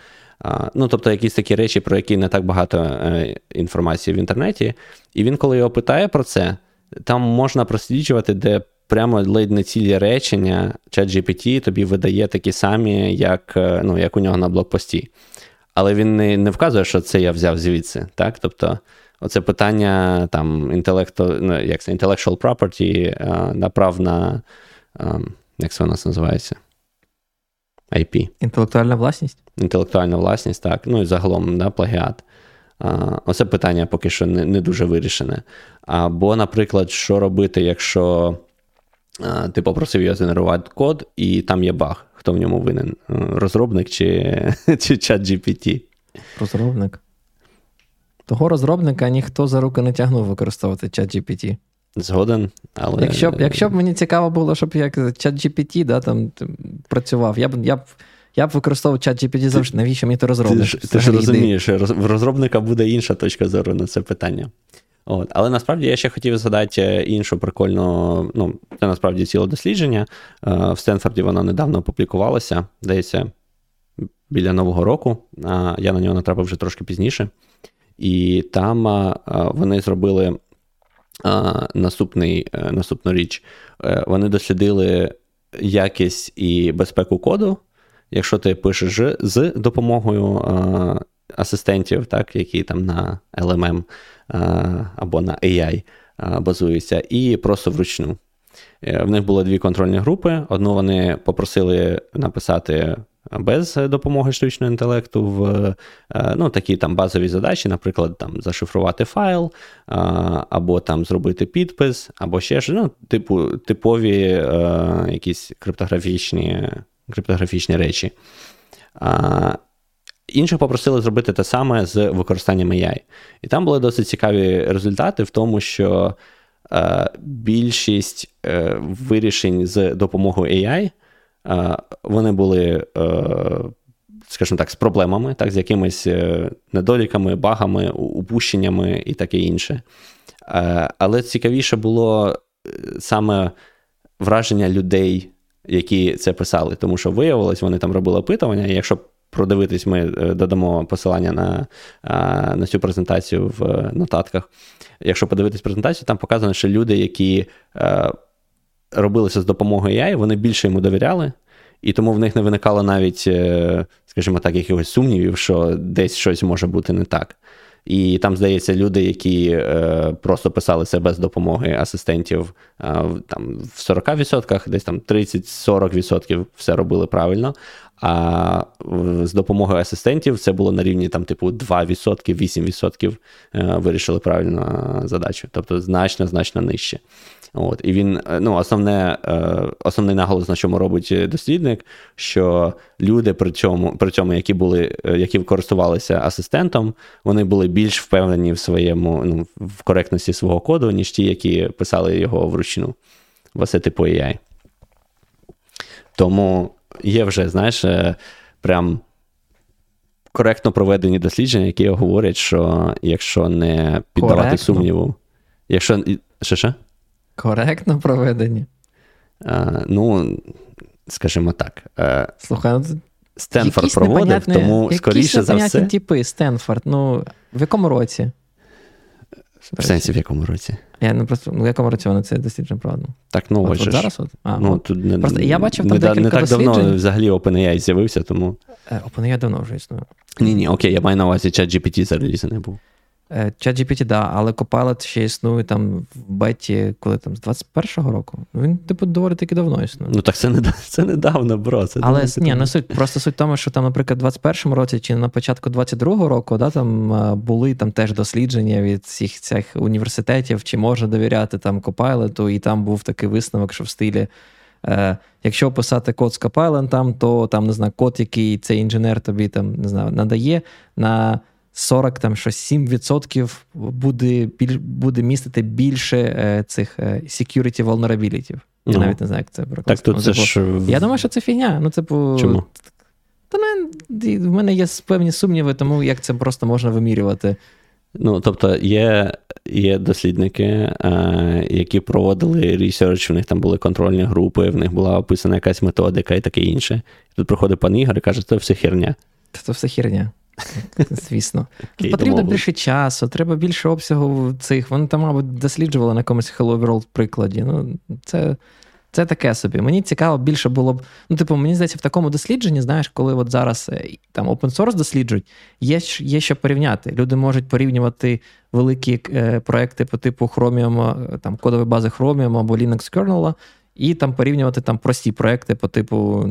A: Ну, Тобто, якісь такі речі, про які не так багато е, інформації в інтернеті. І він, коли його питає про це, там можна просліджувати, де прямо ледь не цілі речення, чат GPT тобі видає такі самі, як е, ну, як у нього на блокпості але він не не вказує, що це я взяв звідси. Так? Тобто, оце питання там інтелекту, ну, як це, intellectual property, на прав на як це у нас називається? IP.
B: Інтелектуальна власність?
A: Інтелектуальна власність, так. Ну і загалом да, плагіат. А, Оце питання поки що не не дуже вирішене. Або, наприклад, що робити, якщо а, ти попросив його згенерувати код, і там є баг. Хто в ньому винен? Розробник чи чи чат GPT?
B: Розробник. Того розробника ніхто за руки не тягнув використовувати чат GPT.
A: Згоден, але.
B: Якщо б якщо б мені цікаво було, щоб як чат GPT да, там, працював, я б я б, я б використовував чат GPT завжди. Навіщо мені то розробник?
A: Ти, ти ж розумієш, в розробника буде інша точка зору на це питання. От. Але насправді я ще хотів згадати іншу прикольну, ну, це насправді ціле дослідження. Е, в Стенфорді воно недавно опублікувалося, здається, біля Нового року. Я на нього натрапив вже трошки пізніше. І там вони зробили наступний, е, наступну річ. Е, вони дослідили якість і безпеку коду. Якщо ти пишеш з допомогою асистентів, так, які там на LMM або на AI базуються, і просто вручну. Е, в них було дві контрольні групи. Одну вони попросили написати без допомоги штучного інтелекту в е, ну, такі там базові задачі, наприклад, там зашифрувати файл, або там зробити підпис, або ще ж ну, типу, типові е, якісь криптографічні криптографічні речі. Інших попросили зробити те саме з використанням AI. І там були досить цікаві результати в тому, що е, більшість е, вирішень з допомогою AI е, вони були, е, скажімо так, з проблемами, так, з якимись е, недоліками, багами, упущеннями і таке інше. Е, але цікавіше було саме враження людей. Які це писали, тому що виявилось, вони там робили опитування, і якщо продивитись, ми е, додамо посилання на на цю презентацію в нотатках. Якщо подивитись презентацію, там показано, що люди, які е, робилися з допомогою AI, вони більше йому довіряли, і тому в них не виникало навіть, е, скажімо так, якихось сумнівів, що десь щось може бути не так. І там, здається, люди, які е, просто писали це без допомоги асистентів, е, там в 40%, десь там 30-40% все робили правильно. А з допомогою асистентів це було на рівні там, типу, 2%, 8% е, вирішили правильно задачу. Тобто значно, значно нижче. От, І він, е, ну, основне, е, основний наголос, на чому робить дослідник, що люди при цьому, при цьому які були, які користувалися асистентом, вони були більш впевнені в своєму, ну, в коректності свого коду, ніж ті, які писали його вручну. Бо це типу AI. Тому є вже, знаєш, е, прям коректно проведені дослідження, які говорять, що якщо не піддавати коректно. сумніву, якщо. Що, що?
B: Коректно проведені.
A: А, Ну, скажімо так.
B: Е, Слухай, ну,
A: Стенфорд проводив, тому скоріше за все.
B: типи Стенфорд. Ну, в якому році?
A: В сенсі, в якому році?
B: Я не просто ну, в якому році вони це дослідження проводили?
A: Так, ну от,
B: от, зараз от?
A: А, ну, от. Тут не,
B: просто я бачив там
A: не,
B: декілька
A: не так
B: досліджень.
A: давно взагалі OpenAI з'явився, тому.
B: Е, OpenAI давно вже існує.
A: Ні, ні, окей, я маю на увазі чат GPT зарелізаний був.
B: ChatGPT, е, да, але Copilot ще існує там в беті, коли там з 21-го року. Він, типу, доволі таки давно існує.
A: Ну так це не це недавно, бро. Це
B: але ні, ну суть, просто суть в тому, що там, наприклад, в 21-му році чи на початку 22-го року, да, там були там теж дослідження від всіх цих університетів, чи можна довіряти там Copilot, і там був такий висновок, що в стилі. Е, Якщо писати код з Copilot, там, то там не знаю, код, який цей інженер тобі там не знаю, надає на 40 там щось 7% буде біль, буде містити більше е, цих е, security vulnerability. Я ну, навіть не знаю, як це
A: Так, тут ну, це
B: типу,
A: ж...
B: Я думаю, що це фігня. Ну, типу,
A: Чому?
B: Та ну, в мене є певні сумніви, тому як це просто можна вимірювати.
A: Ну, тобто, є є дослідники, е, які проводили ресерч, в них там були контрольні групи, в них була описана якась методика і таке інше. Тут приходить пан Ігор і каже, це все херня.
B: Це все херня. Звісно. Okay, Потрібно більше часу, треба більше обсягу цих. Вони там, мабуть, досліджували на якомусь Hello World прикладі. Ну, Це це таке собі. Мені цікаво, більше було б. Ну, типу, мені здається, в такому дослідженні, знаєш, коли от зараз е, там open source досліджують, є є що порівняти. Люди можуть порівнювати великі е, проекти по типу Chromium, е, там, кодової бази Chromium або Linux kernel, і там порівнювати там прості проекти по типу,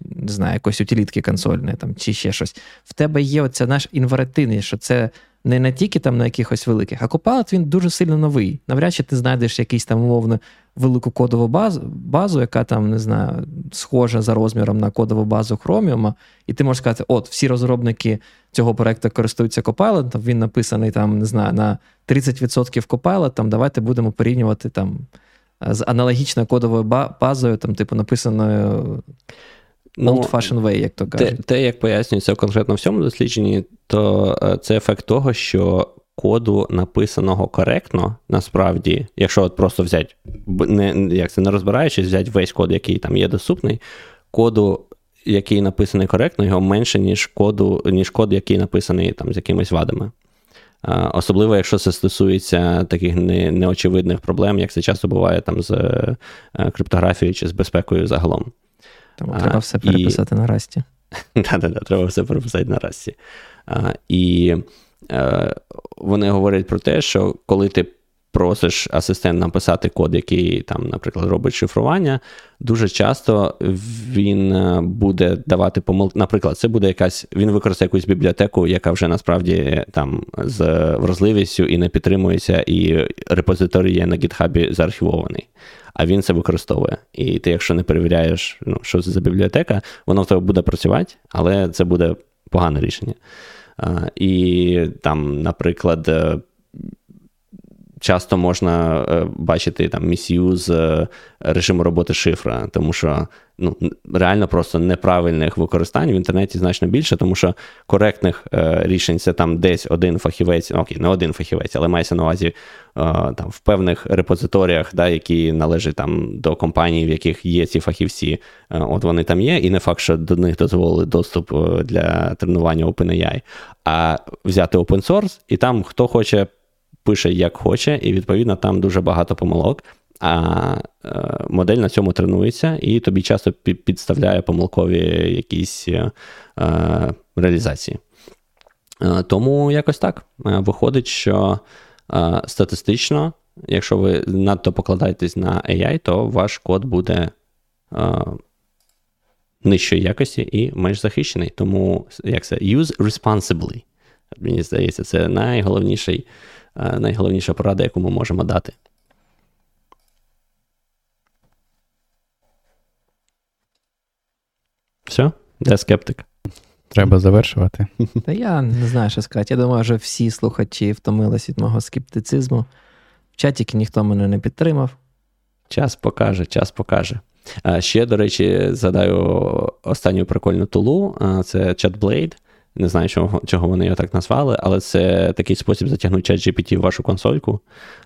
B: не знаю, якоїсь утилітки консольної там, чи ще щось. В тебе є оця наш інваретивність, що це не на тільки там на якихось великих, а Copilot він дуже сильно новий. Навряд чи ти знайдеш якийсь там умовно велику кодову базу, базу, яка там, не знаю, схожа за розміром на кодову базу Chromium, і ти можеш сказати, от, всі розробники цього проекту користуються Copilot, він написаний там, не знаю, на 30% Copilot, там давайте будемо порівнювати там з аналогічною кодовою базою, там, типу, написаною ну, old-fashioned way, як то кажуть.
A: Те, те, як пояснюється конкретно в цьому дослідженні, то е, це ефект того, що коду написаного коректно, насправді, якщо от просто взяти, не, як це не розбираючись, взяти весь код, який там є доступний, коду. Який написаний коректно, його менше, ніж коду, ніж код, який написаний там з якимись вадами. Особливо, якщо це стосується таких не, неочевидних проблем, як це часто буває там з е, криптографією чи з безпекою загалом.
B: Тому а, треба все переписати і... на расті.
A: Так-так, треба все переписати на расті. І е, вони говорять про те, що коли ти просиш асистент написати код, який там, наприклад, робить шифрування, дуже часто він е, буде давати помилки. Наприклад, це буде якась, він використає якусь бібліотеку, яка вже насправді там з вразливістю і не підтримується, і репозиторій є на гітхабі заархівований. А він це використовує. І ти, якщо не перевіряєш, ну, що це за бібліотека, воно в тебе буде працювати, але це буде погане рішення. А, І там, наприклад, е, часто можна е, бачити там місію з е, режиму роботи шифра, тому що ну, реально просто неправильних використань в інтернеті значно більше, тому що коректних е, рішень це там десь один фахівець, ну, окей, не один фахівець, але мається на увазі там в певних репозиторіях, да, які належать там до компаній, в яких є ці фахівці, от вони там є, і не факт, що до них дозволили доступ для тренування OpenAI, а взяти open source, і там хто хоче пише як хоче, і відповідно там дуже багато помилок. А е, модель на цьому тренується, і тобі часто підставляє помилкові якісь е, реалізації. Е, тому якось так виходить, що статистично, якщо ви надто покладаєтесь на AI, то ваш код буде нижчої якості і менш захищений. Тому як це use responsibly. Мені здається, це найголовніший найголовніша порада, яку ми можемо дати. Все, де скептик?
C: Треба завершувати.
B: Та я не знаю, що сказати. Я думаю, що всі слухачі втомились від мого скептицизму. В чаті ніхто мене не підтримав.
A: Час покаже, час покаже. Ще, до речі, згадаю останню прикольну тулу це ChatBlade. Не знаю, чого чого вони його так назвали, але це такий спосіб затягнути GPT в вашу консольку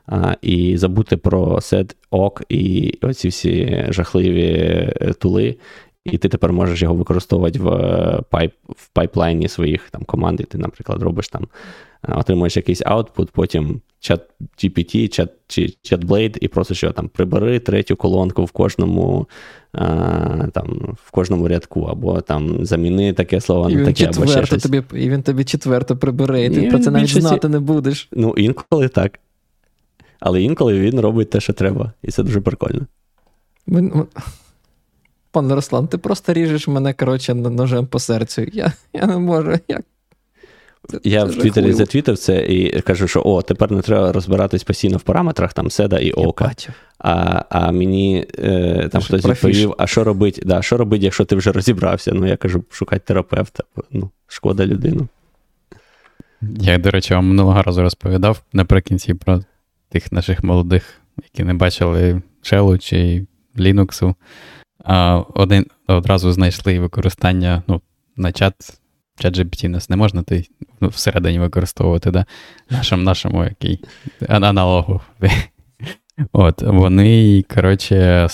A: а, і забути про set ок і оці всі жахливі е, тули. І ти тепер можеш його використовувати в е, пайп, в пайплайні своїх там команд. І ти, наприклад, робиш там, е, отримуєш якийсь аутпут, потім чат GPT, чат чи ChatBlade, і просиш що там прибери третю колонку в кожному а, там, в кожному рядку, або там заміни таке слово на таке, або ще щось.
B: Тобі, І він тобі четверто прибере, і ти про це навіть більшості... знати не будеш.
A: Ну, інколи так. Але інколи він робить те, що треба, і це дуже прикольно.
B: Ми... Пане Руслан, ти просто ріжеш мене, коротше, ножем по серцю. Я я не можу. Як
A: я в Твіттері затвітив це і кажу, що о, тепер не треба розбиратись постійно в параметрах там седа і ока. А а мені е, там хтось відповів: а що робить, да, що робить, якщо ти вже розібрався? Ну, я кажу, шукати терапевта. Ну, шкода людину.
C: Я, до речі, вам минулого разу розповідав наприкінці про тих наших молодих, які не бачили Shell чи Linux. Один одразу знайшли використання ну, на чат ChatGPT у нас не можна ти ну, всередині використовувати, да? нашому нашому який аналогу. От, Вони, коротше,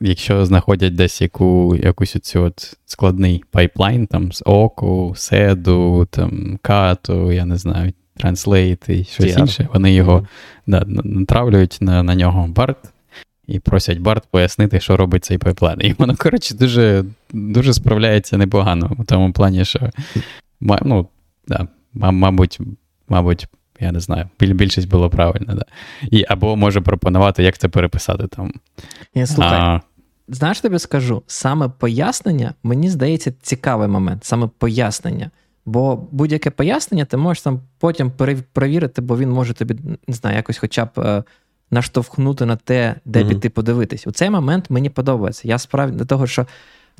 C: якщо знаходять десь яку, якусь оцю от складний пайплайн там з оку, седу, там, кату, я не знаю, Translate і щось інше, вони його mm-hmm. да, натравлюють на на нього барт і просять Барт пояснити, що робить цей пайплайн. І воно, коротше, дуже дуже справляється непогано у тому плані, що ну, да, мабуть, мабуть, я не знаю, більшість було правильно. Да. І, Або може пропонувати, як це переписати там.
B: Ні, слухай, а... Знаєш, тобі скажу, саме пояснення, мені здається, цікавий момент, саме пояснення. Бо будь-яке пояснення ти можеш там потім перевірити, бо він може тобі, не знаю, якось хоча б е, наштовхнути на те, де mm-hmm. піти подивитись. У цей момент мені подобається. Я справді до того, що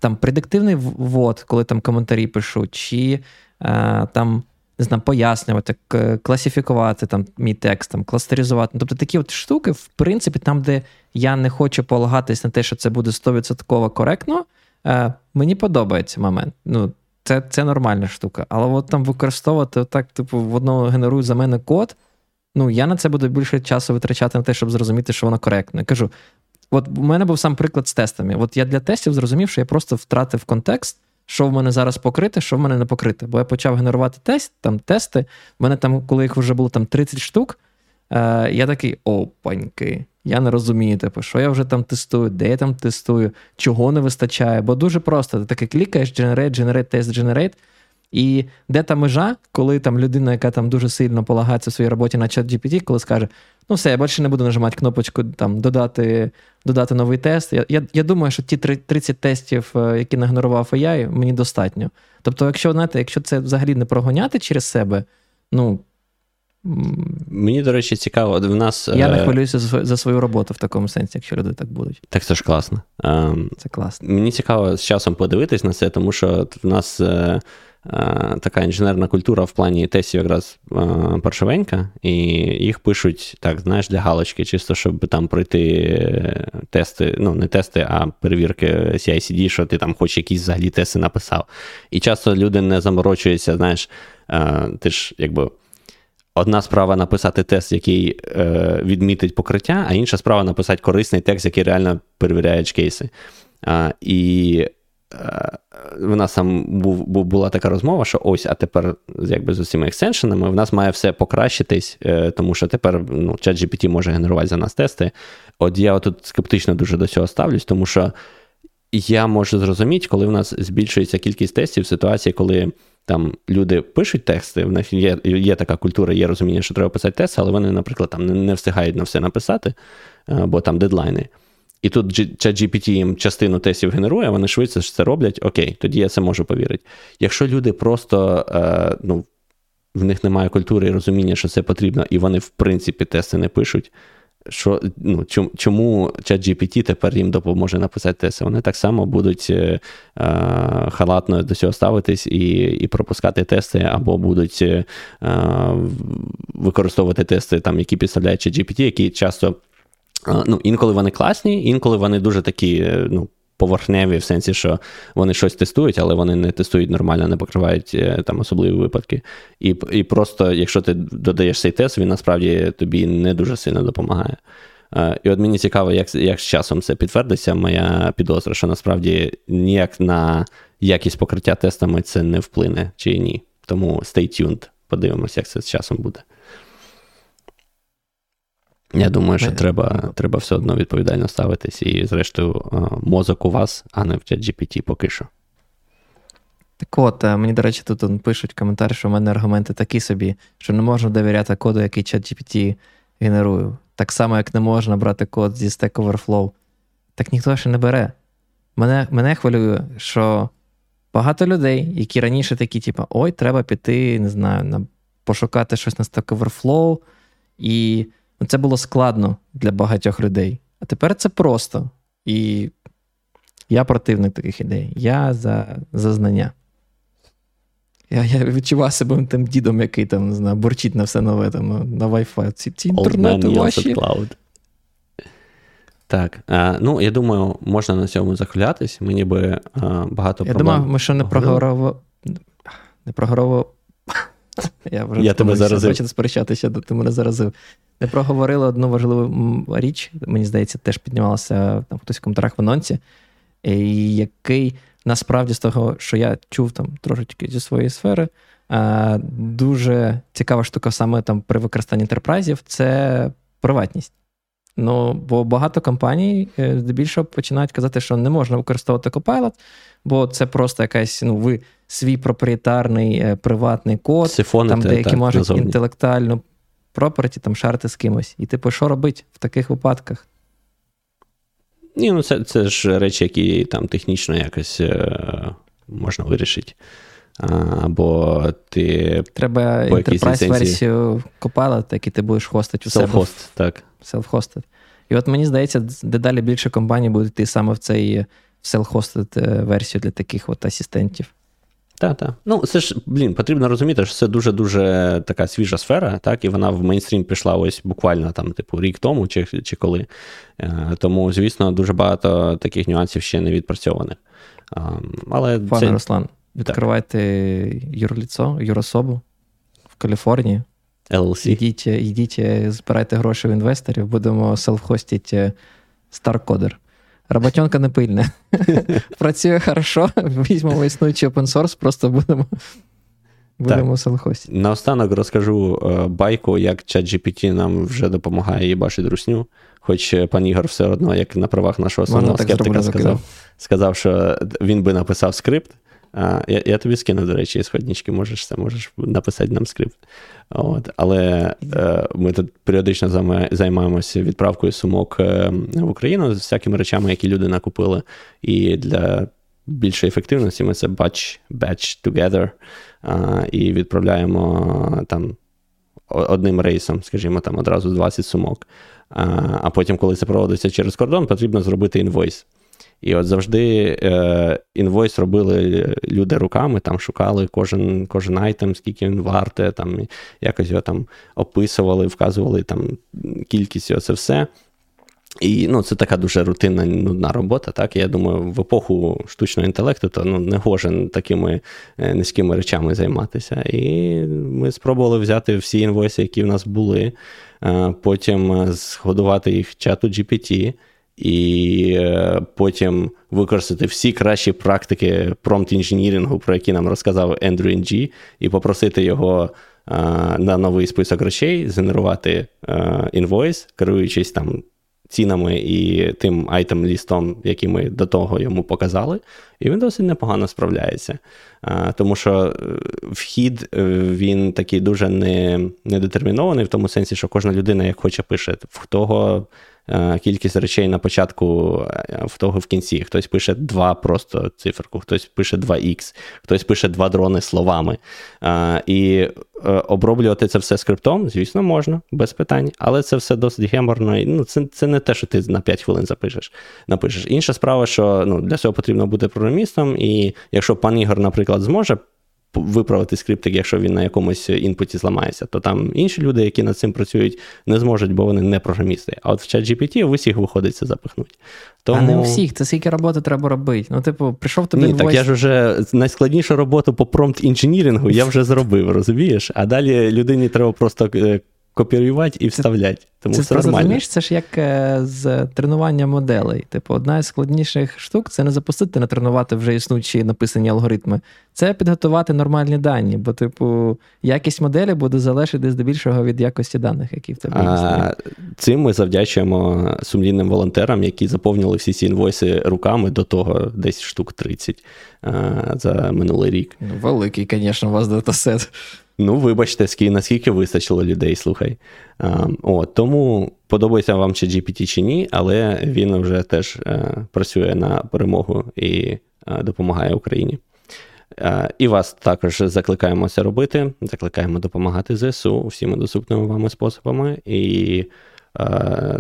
B: там предиктивний ввод, коли там коментарі пишу, чи е, там не знаю, пояснювати, класифікувати там мій текст, там, кластеризувати. Тобто такі от штуки, в принципі, там, де я не хочу полагатись на те, що це буде 100% коректно, е, мені подобається момент. Ну, Це це нормальна штука. Але от там використовувати так, типу, в одного генерують за мене код. Ну, я на це буду більше часу витрачати на те, щоб зрозуміти, що воно коректно. Я кажу: от у мене був сам приклад з тестами. От я для тестів зрозумів, що я просто втратив контекст що в мене зараз покрите, що в мене не покрите. Бо я почав генерувати тест, там тести. В мене там, коли їх вже було там 30 штук, е, я такий опаньки. Я не розумію, типу, що я вже там тестую, де я там тестую, чого не вистачає. Бо дуже просто ти таки клікаєш, generate, generate, test, generate, і де та межа, коли там людина, яка там дуже сильно полагається в своїй роботі на чат GPT, коли скаже: ну все, я більше не буду нажимати кнопочку там додати додати новий тест. Я я, я думаю, що ті 30 тестів, е, які нагенерував AI, мені достатньо. Тобто, якщо знаєте, якщо це взагалі не прогоняти через себе, ну.
A: Мені, до речі, цікаво. в нас...
B: Я не е, хвилююся за свою роботу в такому сенсі, якщо люди так будуть.
A: Так це ж класно.
B: Ем, це класно.
A: Мені цікаво з часом подивитись на це, тому що в нас Е, така інженерна культура в плані тестів якраз е, паршивенька, і їх пишуть так, знаєш, для галочки, чисто, щоб там пройти тести, ну, не тести, а перевірки CI-CD, що ти там хоч якісь взагалі тести написав. І часто люди не заморочуються, знаєш, е, ти ж якби. Одна справа написати тест, який е, відмітить покриття, а інша справа написати корисний текст, який реально перевіряє кейси. А, І в нас там був, була така розмова, що ось, а тепер, якби з усіма екстеншенами, в нас має все покращитись, е, тому що тепер ну, ChatGPT може генерувати за нас тести. От я тут скептично дуже до цього ставлюсь, тому що я можу зрозуміти, коли в нас збільшується кількість тестів в ситуації, коли там люди пишуть тексти, в них є є така культура, є розуміння, що треба писати тести, але вони, наприклад, там не, не встигають на все написати, е, бо там дедлайни. І тут ChatGPT їм частину тестів генерує, вони швидше це роблять, окей, тоді я це можу повірити. Якщо люди просто е, ну, в них немає культури і розуміння, що це потрібно, і вони, в принципі, тести не пишуть, що, ну, чому ChatGPT тепер їм допоможе написати тести? Вони так само будуть е, е, халатно до цього ставитись і і пропускати тести, або будуть е, використовувати тести, там, які підставляють ChatGPT, які часто. Ну, Інколи вони класні, інколи вони дуже такі е, ну, поверхневі, в сенсі, що вони щось тестують, але вони не тестують нормально, не покривають е, там особливі випадки. І і просто, якщо ти додаєш цей тест, він насправді тобі не дуже сильно допомагає. І от мені цікаво, як як з часом це підтвердиться, моя підозра, що насправді ніяк на якість покриття тестами це не вплине чи ні. Тому stay tuned, подивимося, як це з часом буде. Я думаю, що треба треба все одно відповідально ставитись, і, зрештою, мозок у вас, а не в чат GPT поки що.
B: Так от, е, мені, до речі, тут пишуть коментар, що в мене аргументи такі собі, що не можна довіряти коду, який чат GPT генерує. Так само, як не можна брати код зі Stack Overflow. Так ніхто ще не бере. Мене мене хвилює, що багато людей, які раніше такі, типу, ой, треба піти, не знаю, на, пошукати щось на Stack Overflow, і це було складно для багатьох людей. А тепер це просто. І я противник таких ідей. Я за за знання. Я я відчував себе тим дідом, який там не знаю, борчить на все нове там, на Wi-Fi. Ці ці інтернети ваші.
A: Так. А, ну, я думаю, можна на цьому захилятись. Мені би а, багато
B: Я думав, ми ще не проговорили. Не проговорили. Я вже
A: я тебе заразив.
B: Хочете сперечатися, ти мене заразив. Ми проговорили одну важливу річ, мені здається, теж піднімалася там хтось в коментарях в анонсі, який насправді з того, що я чув там трошечки зі своєї сфери, дуже цікава штука саме там при використанні інтерпрайзів це приватність. Ну, бо багато компаній е, здебільшого починають казати, що не можна використовувати Copilot, бо це просто якась, ну, ви свій проприєтарний е, приватний код,
A: Сифони
B: там деякі можуть інтелектуально проперті, там шарити з кимось. І, типу, що робити в таких випадках?
A: Ні, ну це це ж речі, які там технічно якось е, можна вирішити. Або ти.
B: Треба enterprise версію Copilot, який ти будеш хостити у
A: себе. Self-host, так.
B: Self-hosted. І от мені здається, дедалі більше компаній будуть йти саме в цей self-hosted версію для таких от асистентів.
A: Так, так. Ну, це ж, блін, потрібно розуміти, що це дуже-дуже така свіжа сфера, так, і вона в мейнстрім пішла ось буквально там, типу, рік тому чи чи коли. Е, тому, звісно, дуже багато таких нюансів ще не відпрацьованих. Але
B: Пане це... Руслан, відкривайте юрліцо, юрособу в Каліфорнії.
A: LLC.
B: Йдіть, йдіть, збирайте гроші в інвесторів, будемо селф-хостити StarCoder. Роботенка не пильна. Працює хорошо, візьмемо існуючий open source, просто будемо будемо селхості.
A: Наостанок розкажу е, байку, як ChatGPT нам вже допомагає їбашити русню. Хоч пан Ігор все одно, як на правах нашого основного скептика, сказав, сказав, що він би написав скрипт. А, Я я тобі скину, до речі, сходнички, можеш це, можеш написати нам скрипт. От. Але е, ми тут періодично займаємося відправкою сумок е, в Україну з всякими речами, які люди накупили. І для більшої ефективності ми це batch, batch together е, і відправляємо там одним рейсом, скажімо, там одразу 20 сумок. А потім, коли це проводиться через кордон, потрібно зробити інвойс. І от завжди е, інвойс робили люди руками, там шукали кожен кожен item, скільки він варте, там якось його там описували, вказували там кількість і це все. І ну, це така дуже рутинна нудна робота. Так, я думаю, в епоху штучного інтелекту то ну, негоже такими е, низькими речами займатися. І ми спробували взяти всі інвойси, які в нас були, е, потім згодувати їх чату GPT і е, потім використати всі кращі практики prompt engineering у, про які нам розказав Ендрю Нг, і попросити його е, на новий список речей, згенерувати інвойс, керуючись там. Цінами і тим item list ом, який ми до того йому показали, і він досить непогано справляється. Тому що е, вхід він такий дуже не, недетермінований, в тому сенсі, що кожна людина, як хоче, пише, в того Е, кількість речей на початку, е, в того в кінці. Хтось пише 2 просто циферку, хтось пише 2х, хтось пише два дрони словами. Е, і оброблювати це все скриптом, звісно, можна, без питань, але це все досить геморно. Ну, Це це не те, що ти на 5 хвилин запишеш. напишеш. Інша справа, що ну, для цього потрібно бути програмістом, і якщо пан Ігор, наприклад, зможе виправити скриптик, якщо він на якомусь інпуті зламається, то там інші люди, які над цим працюють, не зможуть, бо вони не програмісти. А от в ChatGPT в усіх виходить це запихнути.
B: Тому... А не у всіх, це скільки роботи треба робити. Ну, типу, прийшов тобі.
A: Ні, так я ж вже найскладнішу роботу по промпт інженірингу я вже зробив, розумієш? А далі людині треба просто е, копіювати і вставляти. Тому
B: це
A: все нормально.
B: розумієш, це ж як е, з тренування моделей. Типу, одна із складніших штук це не запустити, не тренувати вже існуючі написані алгоритми. Це підготувати нормальні дані, бо, типу, якість моделі буде залежати здебільшого від якості даних, які в тебе
A: є. Цим ми завдячуємо сумлінним волонтерам, які заповнили всі ці інвойси руками до того, десь штук 30 за минулий рік.
B: Ну, великий, звісно, у вас датасет.
A: Ну, вибачте, наскільки вистачило людей, слухай. А, о, Тому подобається вам чи GPT чи ні, але він вже теж а, е, працює на перемогу і а, допомагає Україні. І вас також закликаємо це робити. Закликаємо допомагати ЗСУ всіми доступними вами способами. І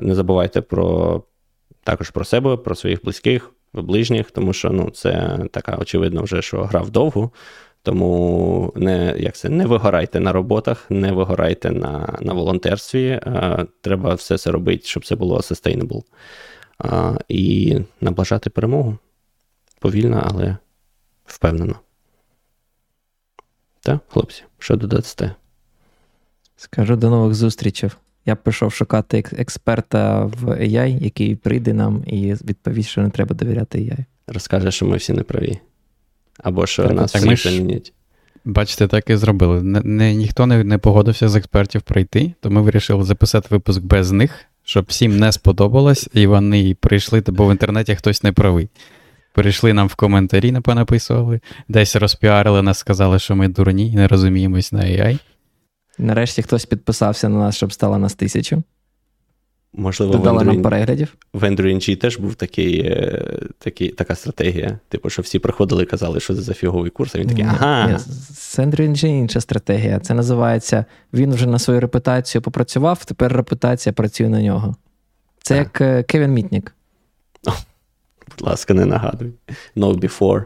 A: не забувайте про також про себе, про своїх близьких, ближніх, тому що ну, це така очевидно вже, що грав довго. Тому не як це, не вигорайте на роботах, не вигорайте на на волонтерстві. А, Треба все це робити, щоб це було sustainable. А, І наближати перемогу повільно, але впевнено. Так, хлопці, що додасте?
B: Скажу до нових зустрічей. Я пішов шукати експерта в AI, який прийде нам і відповість, що не треба довіряти AI.
A: Розкаже, що ми всі не праві. Або що так, нас так, всіх замінять.
C: Бачите, так і зробили. Не, не, Ніхто не, не погодився з експертів прийти, то ми вирішили записати випуск без них, щоб всім не сподобалось, і вони прийшли, бо в інтернеті хтось не правий. Прийшли нам в коментарі, написували, десь розпіарили нас, сказали, що ми дурні і не розуміємось на AI.
B: Нарешті хтось підписався на нас, щоб стало нас тисячу.
A: Можливо,
B: Додала нам переглядів.
A: В NG теж був такий, е, такий, така стратегія. Типу, що всі приходили і казали, що це за фіговий курс, а він такий, ага. Ні,
B: З NG інша стратегія. Це називається: він вже на свою репутацію попрацював, тепер репутація працює на нього. Це так. як е, Кевін Мітнік.
A: Будь ласка, не нагадуй. No before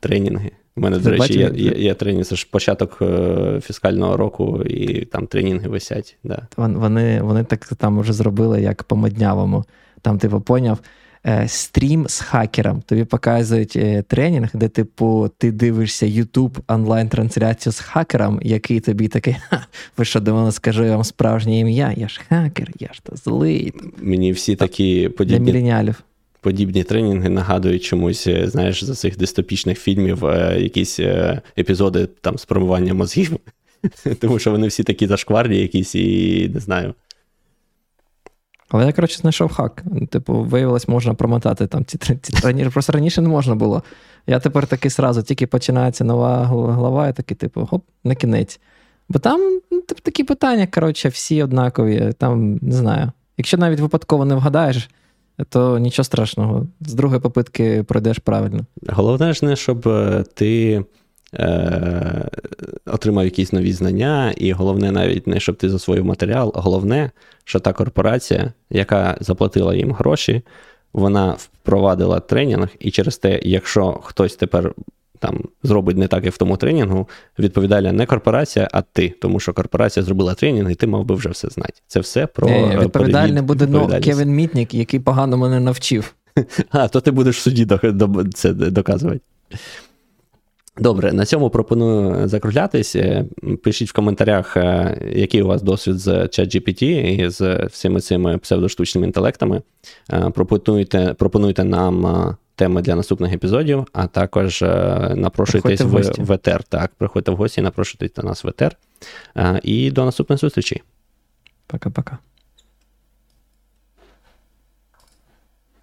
A: тренінги. У мене, до речі, є, є, є тренінг, це ж початок е, фіскального року, і там тренінги висять. Да.
B: Вони вони так там вже зробили, як по моднявому. Там, типу, поняв. Е, стрім з хакером. Тобі показують е, тренінг, де, типу, ти дивишся YouTube онлайн-трансляцію з хакером, який тобі такий, Ха, ви що думали, скажу я вам справжнє ім'я? Я ж хакер, я ж то злий.
A: Мені всі такі подібні...
B: Для міленіалів
A: подібні тренінги нагадують чомусь, е, знаєш, за цих дистопічних фільмів е, якісь е, епізоди там з промивання мозгів. Тому що вони всі такі зашкварні якісь, і не знаю.
B: Але я, коротше, знайшов хак. Типу, виявилось, можна промотати там ці раніше. Просто раніше не можна було. Я тепер такий сразу, тільки починається нова глава, я такий, типу, хоп, на кінець. Бо там ну, типу, такі питання, коротше, всі однакові. Там, не знаю. Якщо навіть випадково не вгадаєш, то нічого страшного. З другої попитки пройдеш правильно.
A: Головне ж не, щоб е, ти е, отримав якісь нові знання, і головне, навіть не щоб ти засвоїв матеріал, головне, що та корпорація, яка заплатила їм гроші, вона впровадила тренінг, і через те, якщо хтось тепер там зробить не так, як в тому тренінгу, відповідальна не корпорація, а ти. Тому що корпорація зробила тренінг, і ти мав би вже все знати. Це все про
B: е, відповідальний буде ну, Кевін Мітнік, який погано мене навчив.
A: А, то ти будеш в суді це доказувати. Добре, на цьому пропоную закруглятись. Е, пишіть в коментарях, е, який у вас досвід з ChatGPT і з всіми цими псевдоштучними інтелектами. Пропонуйте, пропонуйте нам теми для наступних епізодів, а також е, напрошуйтесь в, в ВТР. Так, приходьте в гості, напрошуйтесь до нас в етер. Е, і до наступних зустрічей.
B: Пока-пока.